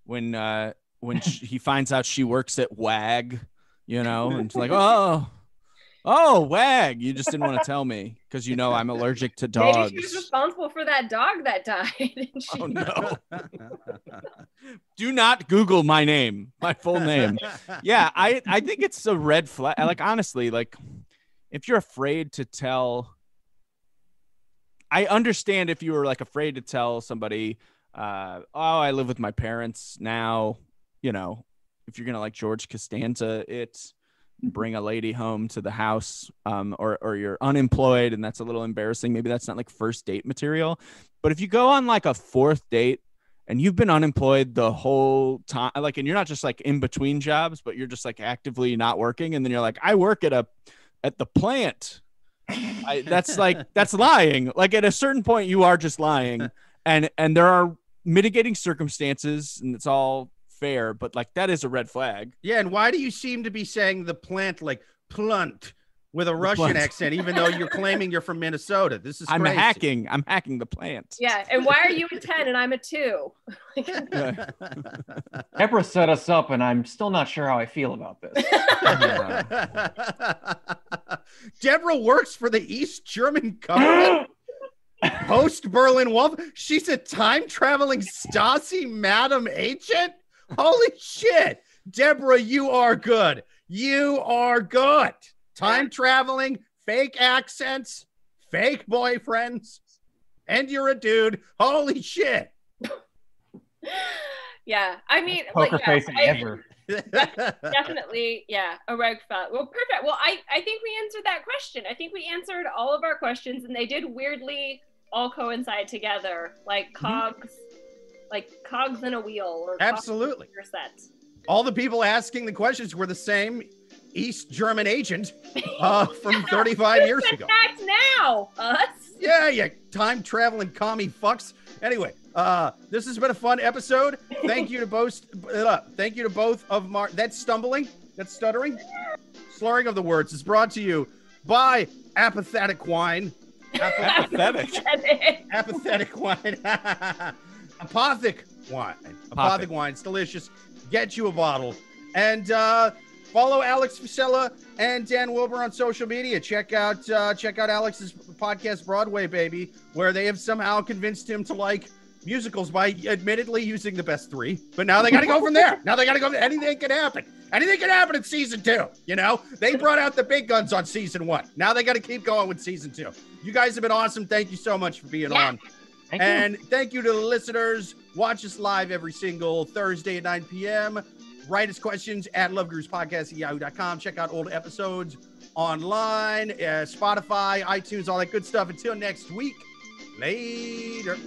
E: when uh when sh he finds out she works at WAG, you know, and it's like, oh, oh, WAG, you just didn't want to tell me because you know I'm allergic to dogs.
B: Maybe she was responsible for that dog that died. she-
E: Oh no! Do not Google my name, my full name. Yeah, I I think it's a red flag. Like honestly, like if you're afraid to tell, I understand if you were like afraid to tell somebody, uh, oh, I live with my parents now. You know, if you're gonna like George Costanza, it bring a lady home to the house, um, or or you're unemployed and that's a little embarrassing. Maybe that's not like first date material. But if you go on like a fourth date and you've been unemployed the whole time, like, and you're not just like in between jobs, but you're just like actively not working, and then you're like, I work at a at the plant. I, that's like that's lying. Like at a certain point, you are just lying, and and there are mitigating circumstances, and it's all fair. But like that is a red flag.
A: Yeah, and why do you seem to be saying the plant like plunt with a Russian
E: plant.
A: accent, even though you're claiming you're from Minnesota? This is
E: I'm
A: crazy.
E: hacking. I'm hacking the plant.
B: yeah. And why are you a 10 and I'm a 2?
E: Yeah.
D: Deborah set us up, and I'm still not sure how I feel about this.
A: Deborah works for the East German government. Post Berlin Wall. She's a time traveling Stasi Madam Agent. Holy shit. Deborah, you are good. You are good. Time traveling, fake accents, fake boyfriends, and you're a dude. Holy shit.
B: yeah. I mean, like,
D: Poker
B: yeah,
D: face
B: I-
D: ever.
B: definitely yeah a red felt. well perfect well i i think we answered that question i think we answered all of our questions and they did weirdly all coincide together like mm-hmm. cogs like cogs in a wheel or
A: Absolutely.
B: your set
A: All the people asking the questions were the same East German agent uh, from 35 years ago.
B: attacked now us
A: Yeah, yeah, time traveling commie fucks. Anyway, uh, this has been a fun episode. Thank you to both. Uh, thank you to both of Mar. That's stumbling. That's stuttering. Slurring of the words is brought to you by Apathetic Wine. Apa-
E: Pathetic.
A: apathetic wine. Apothic wine. Apothic wine. It's delicious. Get you a bottle. And uh, follow Alex Fossella and Dan Wilbur on social media. Check out uh, check out Alex's podcast Broadway Baby, where they have somehow convinced him to like musicals by admittedly using the best three. But now they got to go from there. Now they got to go. Anything can happen. Anything can happen in season two. You know, they brought out the big guns on season one. Now they got to keep going with season two. You guys have been awesome. Thank you so much for being
B: Yeah.
A: on.
D: Thank you.
A: And thank you to the listeners. Watch us live every single Thursday at 9 p.m. Write us questions at lovegurus.podcast. Check out old episodes online, uh, Spotify, iTunes, all that good stuff. Until next week, later.